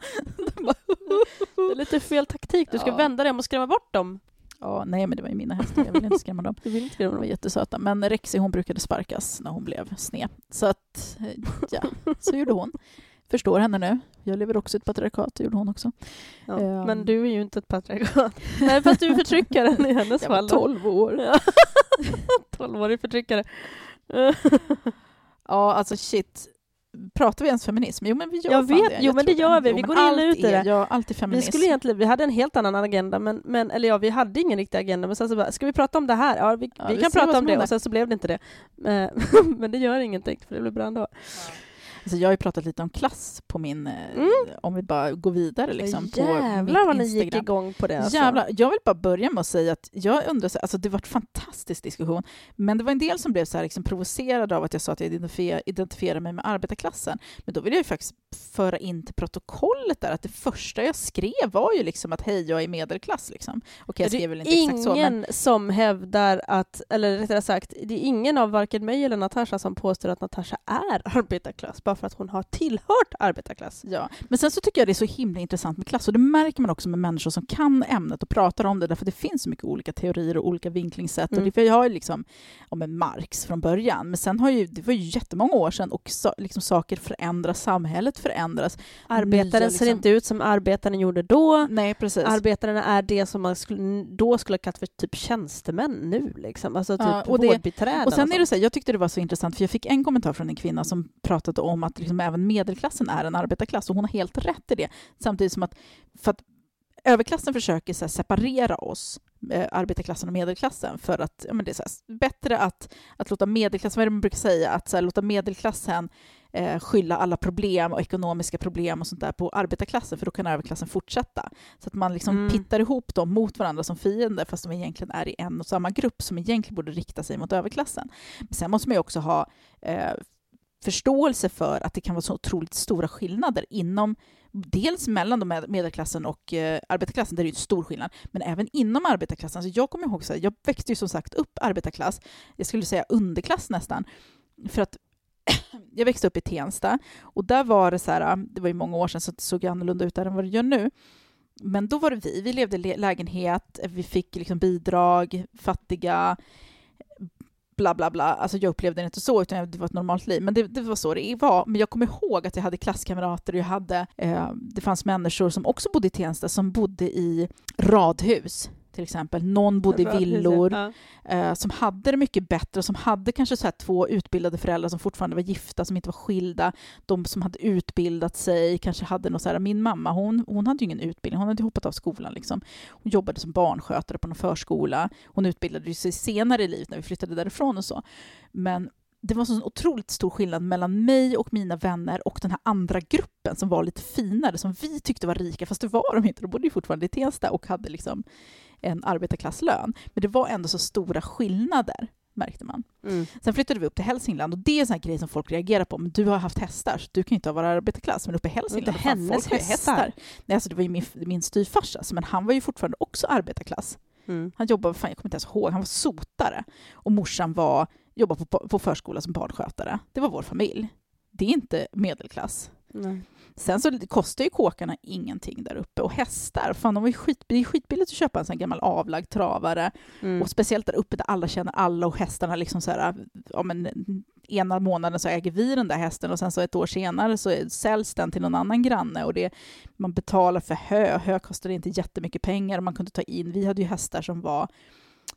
Det är lite fel taktik. Du ska Ja. vända dem och skrämma bort dem. ja! Nej, men det var ju mina hästar. Jag vill inte skrämma dem. Du vill inte skrämma De var dem. jättesöta. Men Rexy hon brukade sparkas när hon blev sned. Så att, eh, ja, så gjorde hon. Förstår henne nu. Jag lever också i ett patriarkat, det gjorde hon också. Ja. Ehm. Men du är ju inte ett patriarkat. Nej, fast du är förtryckaren i hennes Jag var fall. då. 12 år. Ja. 12-årig förtryckare. Ja, alltså shit. Pratar vi ens feminism? Jo, men vi gör Jag vet, det. jo, men det gör vi. Vi men går in och ut i det. Ja, allt är Vi feminism. skulle egentligen, vi hade en helt annan agenda, men, men, eller ja, vi hade ingen riktig agenda, men sen så bara, ska vi prata om det här? Ja, vi, Ja, vi vi kan prata om det, händer. och sen så blev det inte det. Eh, men det gör ingenting, för det blir bra ändå. Alltså, jag har ju pratat lite om klass på min... eh, Mm. Om vi bara går vidare liksom, på Jävlar vad ni gick igång på det. Alltså. Jävlar, jag vill bara börja med att säga att jag undrar, så- alltså det var en fantastisk diskussion, men det var en del som blev så här liksom provocerade av att jag sa att jag identifierar, identifierar mig med arbetarklassen. Men då vill jag ju faktiskt föra in till protokollet där att det första jag skrev var ju liksom att hej, jag är medelklass. Liksom. Okej, jag skrev väl inte exakt så, men som hävdar att, eller rättare sagt, det är ingen av varken mig eller Natasha som påstår att Natasha är arbetarklass, bara för att hon har tillhört arbetarklass. Ja, men sen så tycker jag det är så himla intressant med klass och det märker man också med människor som kan ämnet och pratar om det därför det finns så mycket olika teorier och olika vinklingssätt. Mm. Och det, jag har ju liksom om en Marx från början, men sen har ju, det var ju jättemånga år sedan och så, liksom saker förändras, samhället förändras. Arbetaren Nya, ser liksom- inte ut som arbetaren gjorde då. Nej, precis. Arbetarna är det som man skulle, då skulle ha kallat för typ tjänstemän nu. Liksom. Alltså typ Ja, och vårdbiträden. och sen är det så här, jag tyckte det var så intressant, för jag fick en kommentar från en kvinna som pratade om att liksom även medelklassen är en arbetarklass, och hon har helt rätt i det. Samtidigt som att, för att överklassen försöker så separera oss, eh, arbetarklassen och medelklassen, för att ja, men det är här, bättre att, att låta medelklassen, vad är det man brukar säga, att här, låta medelklassen eh, skylla alla problem och ekonomiska problem och sånt där på arbetarklassen, för då kan överklassen fortsätta. Så att man liksom Mm. pittar ihop dem mot varandra som fiender, fast de egentligen är i en och samma grupp som egentligen borde rikta sig mot överklassen. Men sen måste man ju också ha eh, förståelse för att det kan vara så otroligt stora skillnader inom Dels mellan de medelklassen och eh, arbetarklassen, där det är en stor skillnad, men även inom arbetarklassen. Så jag kommer ihåg, så här, jag växte ju som sagt upp arbetarklass, jag skulle säga underklass nästan, för att jag växte upp i Tensta och där var det så här, det var ju många år sedan så det såg annorlunda ut där än vad det gör nu. Men då var det vi, vi levde i lägenhet, vi fick liksom bidrag, fattiga, bla bla bla. Alltså jag upplevde det inte så, utan det var ett normalt liv. Men det, det var så det var. Men jag kommer ihåg att jag hade klasskamrater och jag hade, eh, det fanns människor som också bodde i Tensta som bodde i radhus till exempel. Någon bodde i villor Ja. eh, som hade det mycket bättre, som hade kanske så två utbildade föräldrar som fortfarande var gifta, som inte var skilda. De som hade utbildat sig, kanske hade något så här, min mamma, hon, hon hade ju ingen utbildning, hon hade hoppat av skolan liksom. Hon jobbade som barnskötare på någon förskola. Hon utbildade sig senare i livet när vi flyttade därifrån och så. Men det var en sån otroligt stor skillnad mellan mig och mina vänner och den här andra gruppen som var lite finare, som vi tyckte var rika, fast det var de inte. De bodde ju fortfarande i Tensta och hade liksom en arbetarklasslön. Men det var ändå så stora skillnader, märkte man. Mm. Sen flyttade vi upp till Hälsingland och det är en sån grej som folk reagerar på. Men du har haft hästar, så du kan ju inte ha varit arbetarklass. Men uppe i Hälsingland, inte hennes folk ju hästar. Nej, alltså det var ju min, min styvfarsa, men han var ju fortfarande också arbetarklass. Mm. Han jobbade, fan, jag kommer inte ens ihåg, han var sotare. Och morsan var, jobbade på, på förskola som barnskötare. Det var vår familj. Det är inte medelklass. Nej. Sen så kostar ju kåkarna ingenting där uppe. Och hästar, fan de var ju skit, det är skitbilligt att köpa en sån gammal avlagd travare. Mm. Och speciellt där uppe där alla känner alla och hästarna liksom så här, ja men ena månaden så äger vi den där hästen och sen så ett år senare så säljs den till någon annan granne och det, man betalar för hö. Hö kostade inte jättemycket pengar och man kunde ta in, vi hade ju hästar som var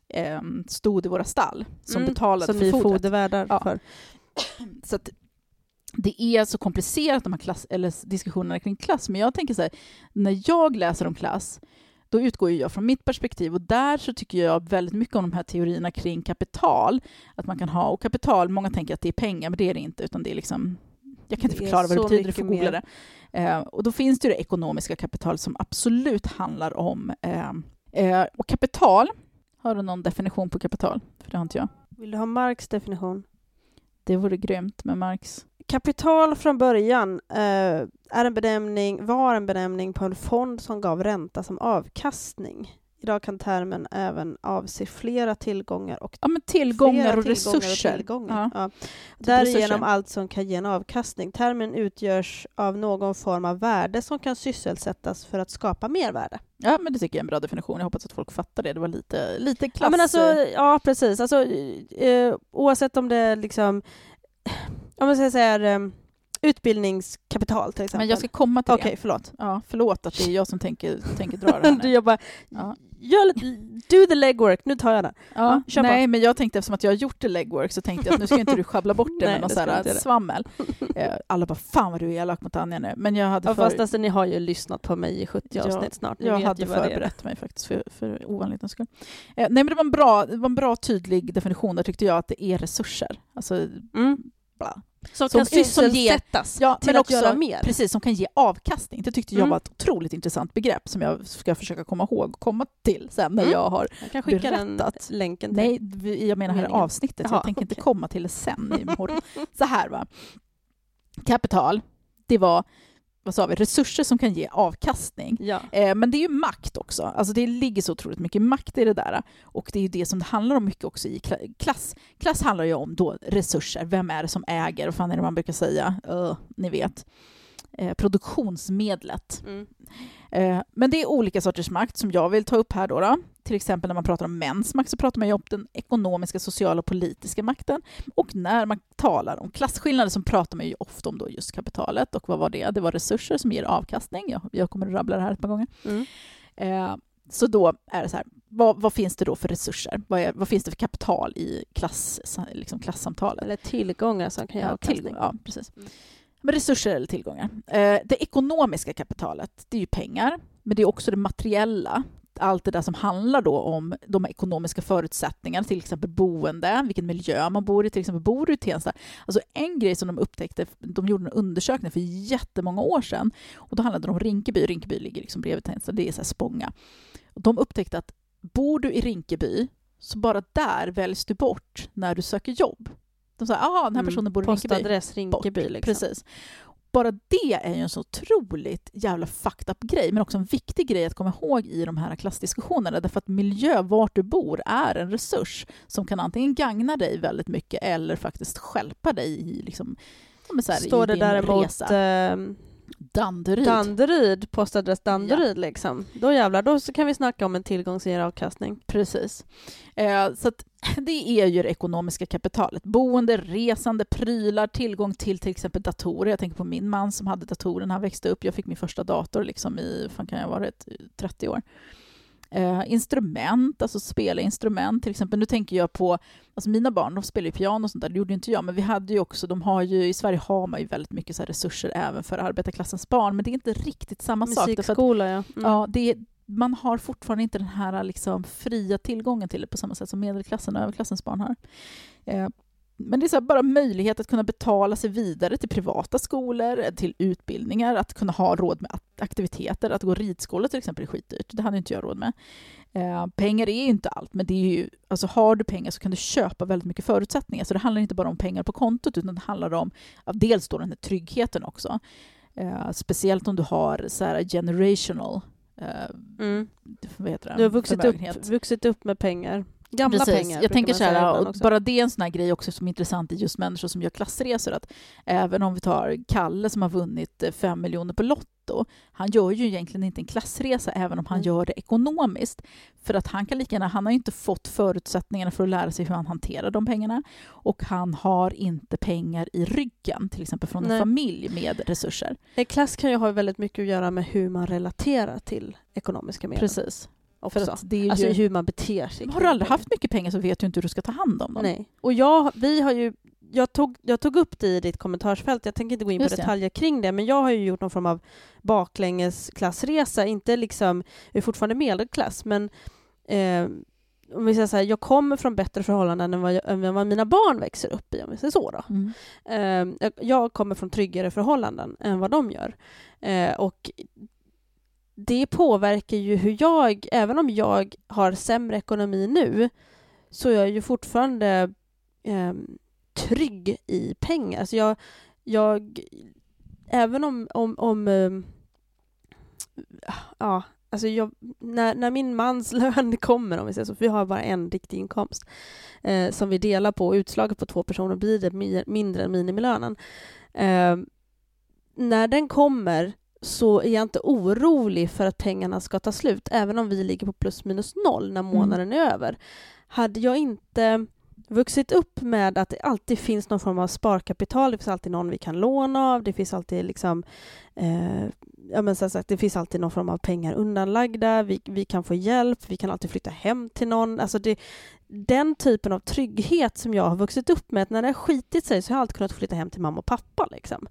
eh, stod i våra stall som Mm, betalade Som för ni är fodret. fodervärdar Ja. för. Så att det är så komplicerat de här klass, eller diskussionerna kring klass, men jag tänker så här, när jag läser om klass, då utgår ju jag från mitt perspektiv och där så tycker jag väldigt mycket om de här teorierna kring kapital, att man kan ha, och kapital, många tänker att det är pengar, men det är det inte, utan det är liksom jag kan inte förklara vad det betyder, du får googla det. Eh, och då finns det ju det ekonomiska kapital som absolut handlar om... Eh, eh, och kapital, har du någon definition på kapital? För det har inte jag. Vill du ha Marx definition? Det vore grymt med Marx. Kapital från början eh, är en benämning, var en benämning på en fond som gav ränta som avkastning. Idag kan termen även avse flera tillgångar och Ja, tillgångar och tillgångar resurser. tillgångar. Ja. Ja. Typ Därigenom allt som kan ge en avkastning. Termen utgörs av någon form av värde som kan sysselsättas för att skapa mer värde. ja, men det tycker jag är en bra definition. Jag hoppas att folk fattar det. Det var lite, lite klass... Ja, men alltså, ja precis. Alltså, eh, oavsett om det liksom, om man ska säga eh, utbildningskapital till exempel. men jag ska komma till Okej, det. förlåt. Ja, förlåt att det är jag som tänker, tänker dra det här Du nu. jobbar, Ja. gör lite, do the legwork, nu tar jag den. Ja, Ja, nej, men jag tänkte eftersom att jag har gjort det legwork så tänkte jag att nu ska inte du schabbla bort det Nej, med någon sån jag här svammel. Eh, Alla bara “Fan vad du är elak mot Anja nu”. Men jag hade, Ja, för, fast alltså, ni har ju lyssnat på mig i 70 Ja, avsnitt snart. Ni jag hade förberett mig faktiskt för, för ovanlighetens skull. Eh, nej men det var, en bra, det var en bra tydlig definition. Där tyckte jag att det är resurser. Alltså, Mm. Bla. Som, Som- kan som ger- sysselsättas Ja, till att också, göra mer. Precis, som kan ge avkastning. Det tyckte jag Mm. var ett otroligt intressant begrepp som jag ska försöka komma ihåg och komma till sen när Mm. jag har Jag kan skicka berättat. den länken till. Nej, jag menar här Meningen. avsnittet. Jaha, jag tänker inte okej. komma till det sen imorgon. Så här va. Kapital, det var vad sa vi, resurser som kan ge avkastning. Ja. Eh, men det är ju makt också. Alltså det ligger så otroligt mycket makt i det där. Och det är ju det som det handlar om mycket också i kla- klass. Klass handlar ju om då resurser. Vem är det som äger? Vad fan är det man brukar säga? Uh, ni vet. Eh, produktionsmedlet. Mm. Eh, men det är olika sorters makt som jag vill ta upp här. Då, då. Till exempel när man pratar om mäns makt så pratar man ju om den ekonomiska, sociala och politiska makten. Och när man talar om klasskillnader så pratar man ju ofta om då just kapitalet. Och vad var det? Det var resurser som ger avkastning. Jag, jag kommer att rabbla det här ett par gånger. Mm. Eh, så då är det så här, vad, vad finns det då för resurser? Vad, är, vad finns det för kapital i klass, liksom klassamtalet? Eller tillgångar som kan ge Ja, avkastning. ja, precis. Mm. Men resurser eller tillgångar. Eh, det ekonomiska kapitalet, det är ju pengar, men det är också det materiella. Allt det där som handlar då om de ekonomiska förutsättningarna, till exempel boende, vilken miljö man bor i, till exempel bor du i Tensta. Alltså en grej som de upptäckte, de gjorde en undersökning för jättemånga år sedan, och då handlade det om Rinkeby, Rinkeby ligger liksom bredvid Tensta, det är så här Spånga. De upptäckte att bor du i Rinkeby, så bara där väljs du bort när du söker jobb. De sa, aha, den här Mm. personen bor i Rinkeby. Postadress Rinkeby. Bort. Liksom. Precis. Bara det är ju en så otroligt jävla fucked up grej, men också en viktig grej att komma ihåg i de här klassdiskussionerna, därför att miljö, vart du bor, är en resurs som kan antingen gagna dig väldigt mycket eller faktiskt stjälpa dig i, liksom, Står det däremot eh, Danderyd. Danderyd, postadress Danderyd liksom. Då jävlar, då så kan vi snacka om en tillgång som ger avkastning. Precis. Eh, så att det är ju det ekonomiska kapitalet. Boende, resande, prylar, tillgång till till exempel datorer. Jag tänker på min man som hade datorer när han växte upp. Jag fick min första dator liksom i, fan kan jag ha varit, 30 år. Eh, instrument, alltså spela instrument till exempel. Nu tänker jag på, alltså mina barn de spelar ju piano och sånt där, det gjorde inte jag, men vi hade ju också, de har ju, i Sverige har man ju väldigt mycket så resurser även för arbetarklassens barn, men det är inte riktigt samma sak. Musikskola, ja. Mm. Ja, det, man har fortfarande inte den här liksom, fria tillgången till det på samma sätt som medelklassen och överklassens barn har. Eh, men det är så bara möjlighet att kunna betala sig vidare till privata skolor, till utbildningar, att kunna ha råd med aktiviteter. Att gå ridskola till exempel är skitdyrt. Det hade inte jag råd med. Eh, pengar är ju inte allt, men det är ju, alltså, har du pengar så kan du köpa väldigt mycket förutsättningar. Så det handlar inte bara om pengar på kontot, utan det handlar om dels då den här tryggheten också. Eh, speciellt om du har så här generational eh, Mm. vad heter det? Du har vuxit upp, vuxit upp med pengar. Gamla Precis. pengar. Jag tänker så här, bara det är en sån här grej också som är intressant i just människor som gör klassresor. Att även om vi tar Kalle som har vunnit eh, fem miljoner på Lotto, han gör ju egentligen inte en klassresa även om han Mm. gör det ekonomiskt. För att han kan lika gärna, han har ju inte fått förutsättningarna för att lära sig hur han hanterar de pengarna. Och han har inte pengar i ryggen, till exempel från en Nej. familj med resurser. En klass kan ju ha väldigt mycket att göra med hur man relaterar till ekonomiska medel. Precis. Också. För att det är Alltså ju, hur man beter sig. har du aldrig haft mycket pengar så vet du inte hur du ska ta hand om dem. Nej. Och jag, vi har ju, jag, tog, jag tog upp det i ditt kommentarsfält, jag tänker inte gå in på Just det. detaljer kring det, men jag har ju gjort någon form av baklänges klassresa, inte liksom, jag är fortfarande medelklass, men eh, om vi säger så här, jag kommer från bättre förhållanden än vad, jag, än vad mina barn växer upp i, om vi säger så då. Mm. Eh, jag, jag kommer från tryggare förhållanden än vad de gör. Eh, och det påverkar ju hur jag, även om jag har sämre ekonomi nu, så är jag ju fortfarande eh, trygg i pengar. Alltså jag, jag, även om, om, om eh, ja, alltså jag, när, när min mans lön kommer, om vi säger så, för vi har bara en riktig inkomst, eh, som vi delar på, utslaget på två personer blir det mindre än minimilönen. Eh, när den kommer så är jag inte orolig för att pengarna ska ta slut, även om vi ligger på plus minus noll när månaden är över. Hade jag inte vuxit upp med att det alltid finns någon form av sparkapital, det finns alltid någon vi kan låna av, det finns alltid liksom eh, ja, men så sagt, det finns alltid någon form av pengar undanlagda, vi, vi kan få hjälp, vi kan alltid flytta hem till någon. Alltså det, den typen av trygghet som jag har vuxit upp med, att när det har skitit sig så har jag alltid kunnat flytta hem till mamma och pappa. Liksom.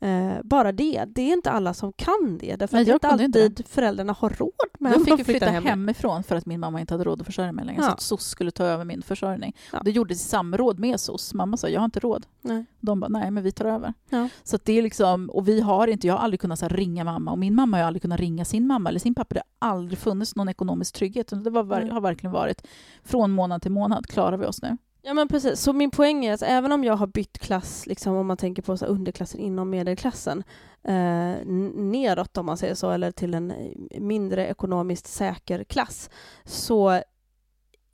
Mm. Eh, bara det, det är inte alla som kan det, därför Nej, att inte kunde inte alltid föräldrarna har råd med Jag att flytta hem. hemifrån för att min mamma inte hade råd att försörja mig längre. Så Ja. att SOS skulle ta över min försörjning. Ja. Och det gjordes i samråd med SOS. Mamma sa jag har inte råd. Nej. De bara nej men vi tar över. Ja. Så det är liksom, och vi har inte, jag har aldrig kunnat så ringa mamma och min mamma har ju aldrig kunnat ringa sin mamma eller sin pappa. Det har aldrig funnits någon ekonomisk trygghet. Det var, har verklin varit från månad till månad klarar vi oss nu. Ja men precis, så min poäng är att även om jag har bytt klass, liksom, om man tänker på så underklassen inom medelklassen, eh, neråt om man säger så, eller till en mindre ekonomiskt säker klass, så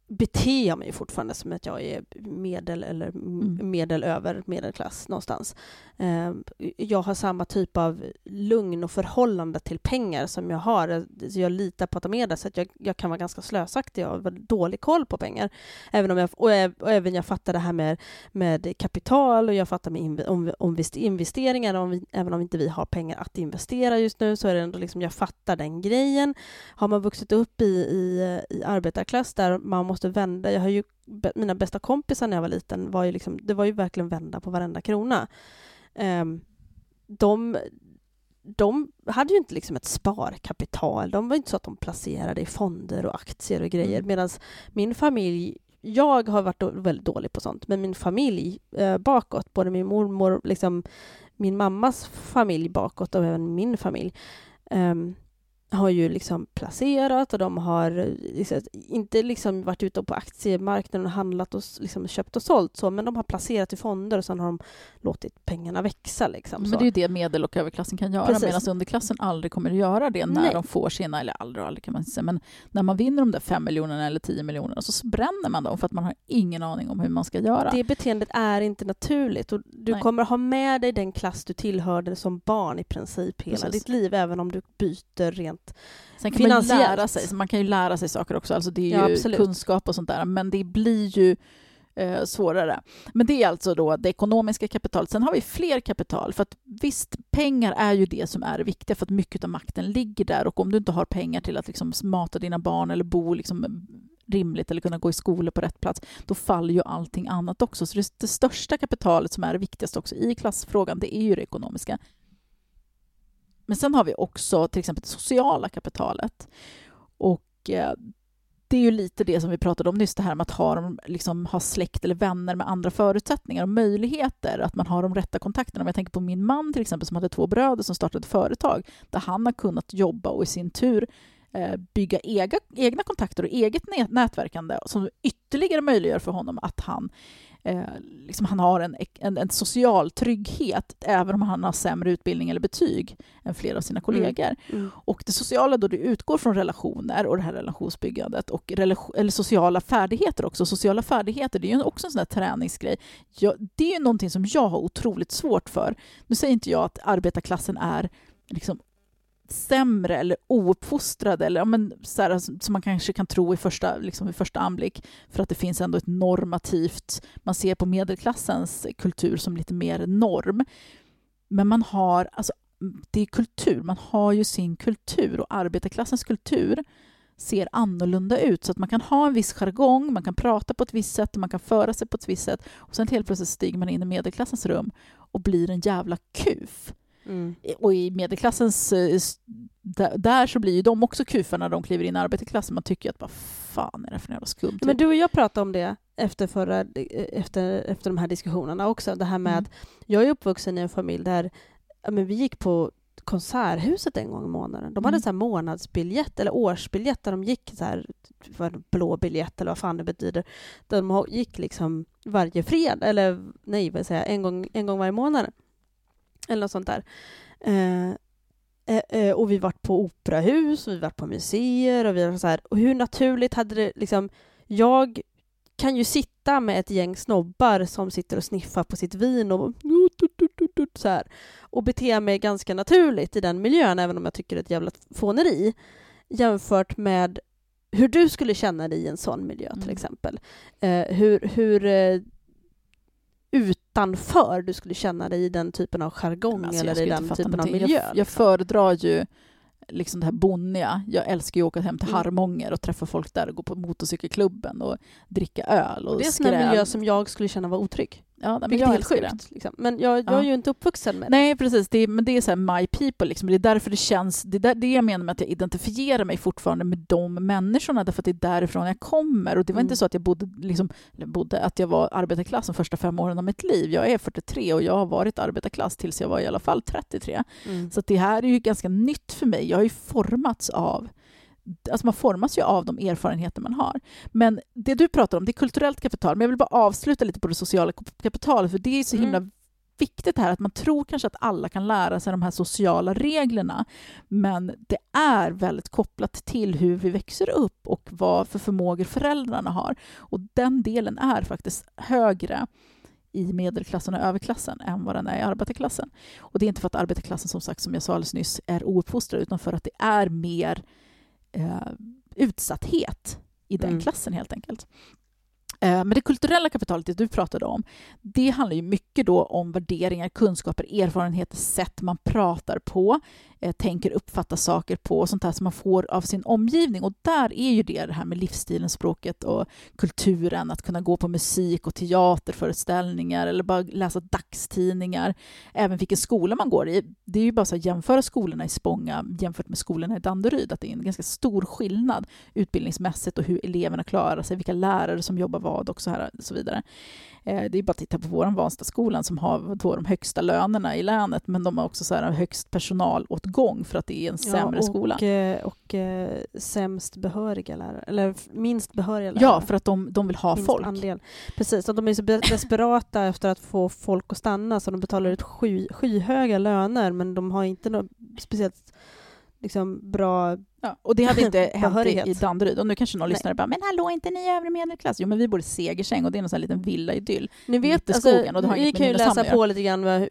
beter jag mig fortfarande som att jag är medel eller Mm. medel över medelklass någonstans. Eh, jag har samma typ av lugn och förhållande till pengar som jag har. Så jag litar på att de är där, så att jag, jag kan vara ganska slösaktig och ha väldigt dålig koll på pengar. Även om jag, och, äv- och även jag fattar det här med, med kapital och jag fattar med inv, om, om invest- investeringar, om vi, även om inte vi har pengar att investera just nu så är det ändå liksom, jag fattar den grejen. Har man vuxit upp i, i, i arbetarklass där man måste vända, jag har ju mina bästa kompisar när jag var liten, var ju liksom, det var ju verkligen vända på varenda krona. Ehm, de, de hade ju inte liksom ett sparkapital. De var inte så att de placerade i fonder och aktier och grejer. Mm. Medan min familj, jag har varit väldigt dålig på sånt, men min familj eh, bakåt, både min mormor, liksom, min mammas familj bakåt och även min familj, ehm, har ju liksom placerat och de har eh, liksom, inte liksom varit ute på aktiemarknaden och handlat och liksom köpt och sålt så, men de har placerat i fonder och sen har de låtit pengarna växa. Liksom, Men det är ju det medel och överklassen kan göra medan underklassen aldrig kommer att göra det när Nej. de får sina, eller aldrig och aldrig kan man säga, men när man vinner de där fem miljonerna eller tio miljonerna så bränner man dem för att man har ingen aning om hur man ska göra. Det beteendet är inte naturligt och du Nej. kommer ha med dig den klass du tillhörde som barn i princip hela Precis. ditt liv, även om du byter rent Sen kan man lära sig, så man kan ju lära sig saker också, alltså det är Ja, ju absolut. kunskap och sånt där, men det blir ju eh, svårare. Men det är alltså då det ekonomiska kapitalet. Sen har vi fler kapital, för att visst, pengar är ju det som är det viktiga, för att mycket av makten ligger där och om du inte har pengar till att liksom mata dina barn eller bo liksom rimligt eller kunna gå i skola på rätt plats, då faller ju allting annat också. Så det, det största kapitalet som är det viktigaste också i klassfrågan, det är ju det ekonomiska. Men sen har vi också till exempel det sociala kapitalet. Och eh, det är ju lite det som vi pratade om nyss, det här med att ha, liksom, ha släkt eller vänner med andra förutsättningar och möjligheter, att man har de rätta kontakterna. Om jag tänker på min man till exempel som hade två bröder som startade företag, där han har kunnat jobba och i sin tur eh, bygga ega, egna kontakter och eget nätverkande som ytterligare möjliggör för honom att han eh, liksom han har en, en, en social trygghet även om han har sämre utbildning eller betyg än flera av sina kollegor. Mm. Och det sociala då det utgår från relationer och det här relationsbyggandet och relation, eller sociala färdigheter också. Sociala färdigheter det är ju också en sån där träningsgrej. Jag, det är ju någonting som jag har otroligt svårt för. Nu säger inte jag att arbetarklassen är liksom sämre eller ouppfostrade eller ja, men, så här, alltså, som man kanske kan tro i första, liksom, i första anblick för att det finns ändå ett normativt, man ser på medelklassens kultur som lite mer norm. Men man har, alltså, det är kultur, man har ju sin kultur och arbetarklassens kultur ser annorlunda ut så att man kan ha en viss jargong, man kan prata på ett visst sätt, man kan föra sig på ett visst sätt och sen helt plötsligt stiger man in i medelklassens rum och blir en jävla kuf. Mm. Och i medelklassens... eh, Där, så blir ju de också kufar när de kliver in i arbetarklassen. Man tycker att vad fan är det för jävla skumt? Men du och jag pratade om det efter, förra, efter, efter de här diskussionerna också. Det här med Mm. att jag är uppvuxen i en familj där men vi gick på Konserthuset en gång i månaden. De hade Mm. så månadsbiljett eller årsbiljett där de gick så här, för blå biljett eller vad fan det betyder. Där de gick liksom varje fredag, eller nej, vad säger jag, en gång, en gång varje månad. Eller något sånt där. Eh, eh, eh, och vi varit på operahus, och vi varit på museer och vi var så här. Och hur naturligt hade det liksom... Jag kan ju sitta med ett gäng snobbar som sitter och sniffar på sitt vin och så här, och bete mig ganska naturligt i den miljön, även om jag tycker det är ett jävla fåneri, jämfört med hur du skulle känna dig i en sån miljö till Mm. exempel. Eh, hur hur eh, utanför du skulle känna dig i den typen av jargong alltså, eller i den typen av någonting. miljö. Jag, jag liksom. föredrar ju liksom det här bonniga. Jag älskar ju att åka hem till Mm. Harmånger och träffa folk där och gå på motorcykelklubben och dricka öl och, Och det är en miljö som jag skulle känna var otrygg. Ja, men Vilket är helt sjukt. Liksom. Men jag, jag Ja. är ju inte uppvuxen med det. Nej, precis. Det är, men det är så här my people. Liksom. Det är därför det känns... Det är där, det jag menar med att jag identifierar mig fortfarande med de människorna, därför att det är därifrån jag kommer. Och det var Mm. inte så att jag bodde, liksom, bodde, att jag var arbetarklass de första fem åren av mitt liv. Jag är 43 och jag har varit arbetarklass tills jag var i alla fall 33. Mm. Så det här är ju ganska nytt för mig. Jag har ju formats av Alltså man formas ju av de erfarenheter man har. Men det du pratar om, det är kulturellt kapital. Men jag vill bara avsluta lite på det sociala kapitalet, för det är så Mm. himla viktigt här att man tror kanske att alla kan lära sig de här sociala reglerna. Men det är väldigt kopplat till hur vi växer upp och vad för förmågor föräldrarna har. Och den delen är faktiskt högre i medelklassen och överklassen än vad den är i arbetarklassen. Och det är inte för att arbetarklassen, som sagt, som jag sa alldeles nyss, är ouppfostrad, utan för att det är mer eh, utsatthet i den Mm. klassen helt enkelt. Eh, men det kulturella kapitalet, det du pratade om, det handlar ju mycket då om värderingar, kunskaper, erfarenheter, sätt man pratar på, eh, tänker, uppfattar saker på och sånt där som man får av sin omgivning. Och där är ju det, det här med livsstilen, språket och kulturen, att kunna gå på musik och teaterföreställningar eller bara läsa dagstidningar, även vilken skola man går i. Det är ju bara så att jämföra skolorna i Spånga jämfört med skolorna i Danderyd, att det är en ganska stor skillnad utbildningsmässigt och hur eleverna klarar sig, vilka lärare som jobbar vad och så, här, och så vidare. Eh, Det är bara att titta på vår Vanstaskolan som har då de högsta lönerna i länet, men de har också så här högst personalåtgång för att det är en sämre och, skola. eh, Och eh, sämst behöriga lärare, eller minst behöriga lärare. Ja, för att de, de vill ha minst folk. Andel. Precis, och de är så desperata efter att få folk att stanna så de betalar ut sky, skyhöga löner men de har inte något speciellt liksom, bra... Ja, och det hade inte hänt i, i Danderyd. Och nu kanske någon Nej. lyssnare bara, men hallå, inte ni övre medelklass? Jo, men vi bor i Segersäng och det är någon sån liten villa-idyll. Ni vet, Mitt i alltså, skogen, och det har vi kan ju läsa på lite grann vad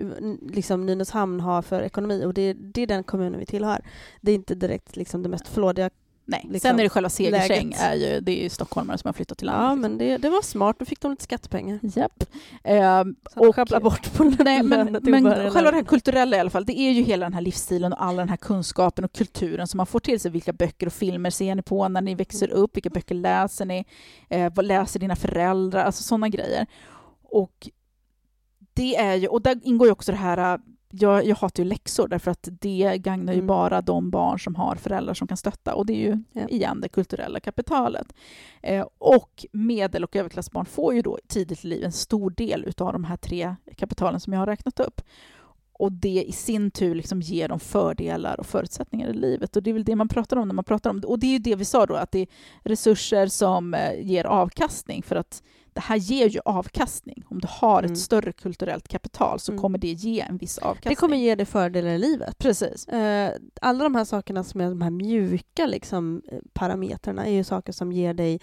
liksom, Nynäshamn har för ekonomi och det, det är den kommunen vi tillhör. Det är inte direkt liksom, det mest flådiga. Nej, Liksom, sen är det själva Segersäng, är ju, det är ju stockholmare som har flyttat till Ja, landet. men det, det var smart. Då fick de lite skattepengar. Japp. Att Och- sjabbla bort på Nej, men, men själva det här kulturella i alla fall, det är ju hela den här livsstilen och all den här kunskapen och kulturen som man får till sig. Vilka böcker och filmer ser ni på när ni växer upp? Vilka böcker läser ni? Eh, vad läser dina föräldrar? Alltså sådana grejer. Och det är ju, och där ingår ju också det här, jag, jag hatar ju läxor därför att det gagnar ju Mm. bara de barn som har föräldrar som kan stötta och det är ju Ja. igen det kulturella kapitalet. Eh, och medel och överklassbarn får ju då tidigt i livet en stor del utav de här tre kapitalen som jag har räknat upp. Och det i sin tur liksom ger dem fördelar och förutsättningar i livet. Och det är väl det man pratar om när man pratar om det. Och det är ju det vi sa då, att det är resurser som eh, ger avkastning. För att det här ger ju avkastning. Om du har ett Mm. större kulturellt kapital så Mm. kommer det ge en viss avkastning. Det kommer ge dig fördelar i livet. Precis. Eh, alla de här sakerna som är de här mjuka liksom, eh, parametrarna är ju saker som ger dig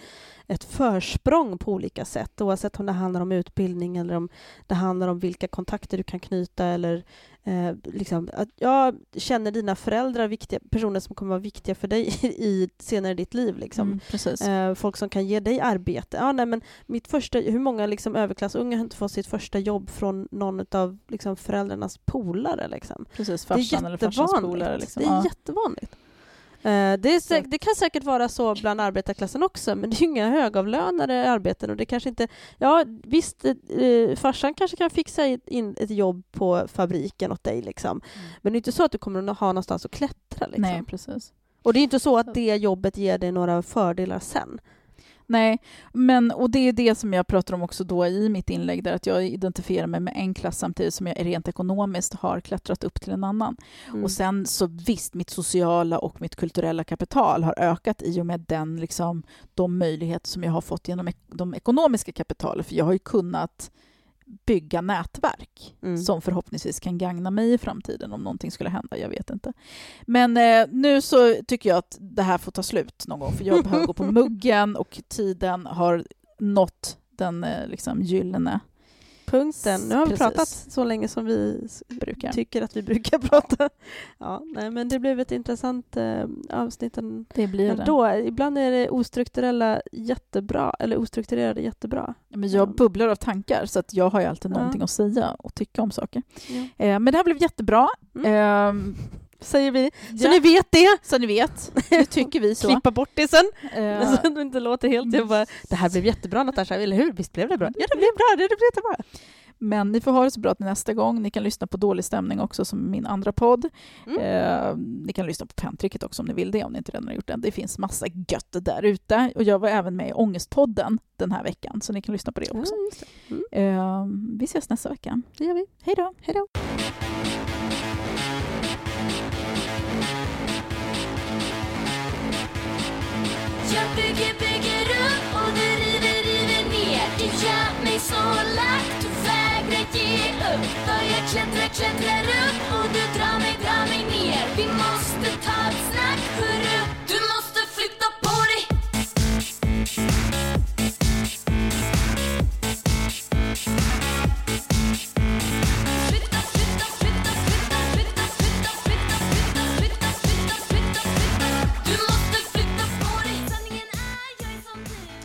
ett försprång på olika sätt oavsett om det handlar om utbildning eller om det handlar om vilka kontakter du kan knyta eller eh, liksom, att jag känner dina föräldrar viktiga personer som kommer vara viktiga för dig i, senare i ditt liv. Liksom. Mm. Eh, folk som kan ge dig arbete. Ja, nej, men mitt första, hur många liksom, överklassunga har inte fått sitt första jobb från någon av liksom, föräldrarnas polare? Liksom? precis. Farsan eller farsans polare. Liksom. Det är Ja. jättevanligt. Eh, Det, är Så säk- att- det kan säkert vara så bland arbetarklassen också, men det är ju inga högavlönade arbeten och det kanske inte... Ja, visst, eh, farsan kanske kan fixa in ett jobb på fabriken åt dig, liksom. men det är inte så att du kommer att ha någonstans att klättra. Liksom. Nej, precis. Och det är inte så att det jobbet ger dig några fördelar sen. Nej, men, och det är det som jag pratar om också då i mitt inlägg, där att jag identifierar mig med en klass samtidigt som jag rent ekonomiskt har klättrat upp till en annan. Mm. Och sen så visst, mitt sociala och mitt kulturella kapital har ökat i och med den, liksom, de möjligheter som jag har fått genom de ekonomiska kapitalen, för jag har ju kunnat bygga nätverk Mm. som förhoppningsvis kan gagna mig i framtiden om någonting skulle hända, jag vet inte. Men eh, nu så tycker jag att det här får ta slut någon gång, för jag behöver gå på muggen och tiden har nått den eh, liksom gyllene Punkten. Nu har vi Precis. pratat så länge som vi brukar. tycker att vi brukar prata. Ja, nej, men det blev ett intressant eh, avsnitt en- Det blir det. ändå. Ibland är det ostrukturella jättebra, eller ostrukturerade jättebra. Men jag Ja. bubblar av tankar så att jag har ju alltid Ja. någonting att säga och tycka om saker. Ja. Eh, men det här blev jättebra. Mm. Ehm, Säger vi. Så ja, ni vet det! så ni vet. Nu tycker vi så. Klippa bort det sen. Eh, Så det inte låter helt... Jag bara, det här blev jättebra Natasha, eller hur? Visst blev det bra? Ja, det blev bra. Det blev jättebra. men ni får ha det så bra till nästa gång. Ni kan lyssna på Dålig stämning också som min andra podd. Mm. Eh, ni kan lyssna på Pentricket också om ni vill det, om ni inte redan har gjort det. Det finns massa gött där ute. Och jag var även med i Ångestpodden den här veckan, så ni kan lyssna på det också. Det. Mm, Eh, vi ses nästa vecka. det gör vi. Hej då! Hej då. Jag bygger, bygger upp och du river, river ner. Du gör mig så lack, du vägrar ge upp. För jag klättrar, klättrar upp och du drar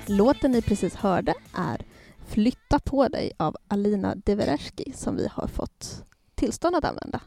Låten ni precis hörde är Flytta på dig av Alina Devereski som vi har fått tillstånd att använda.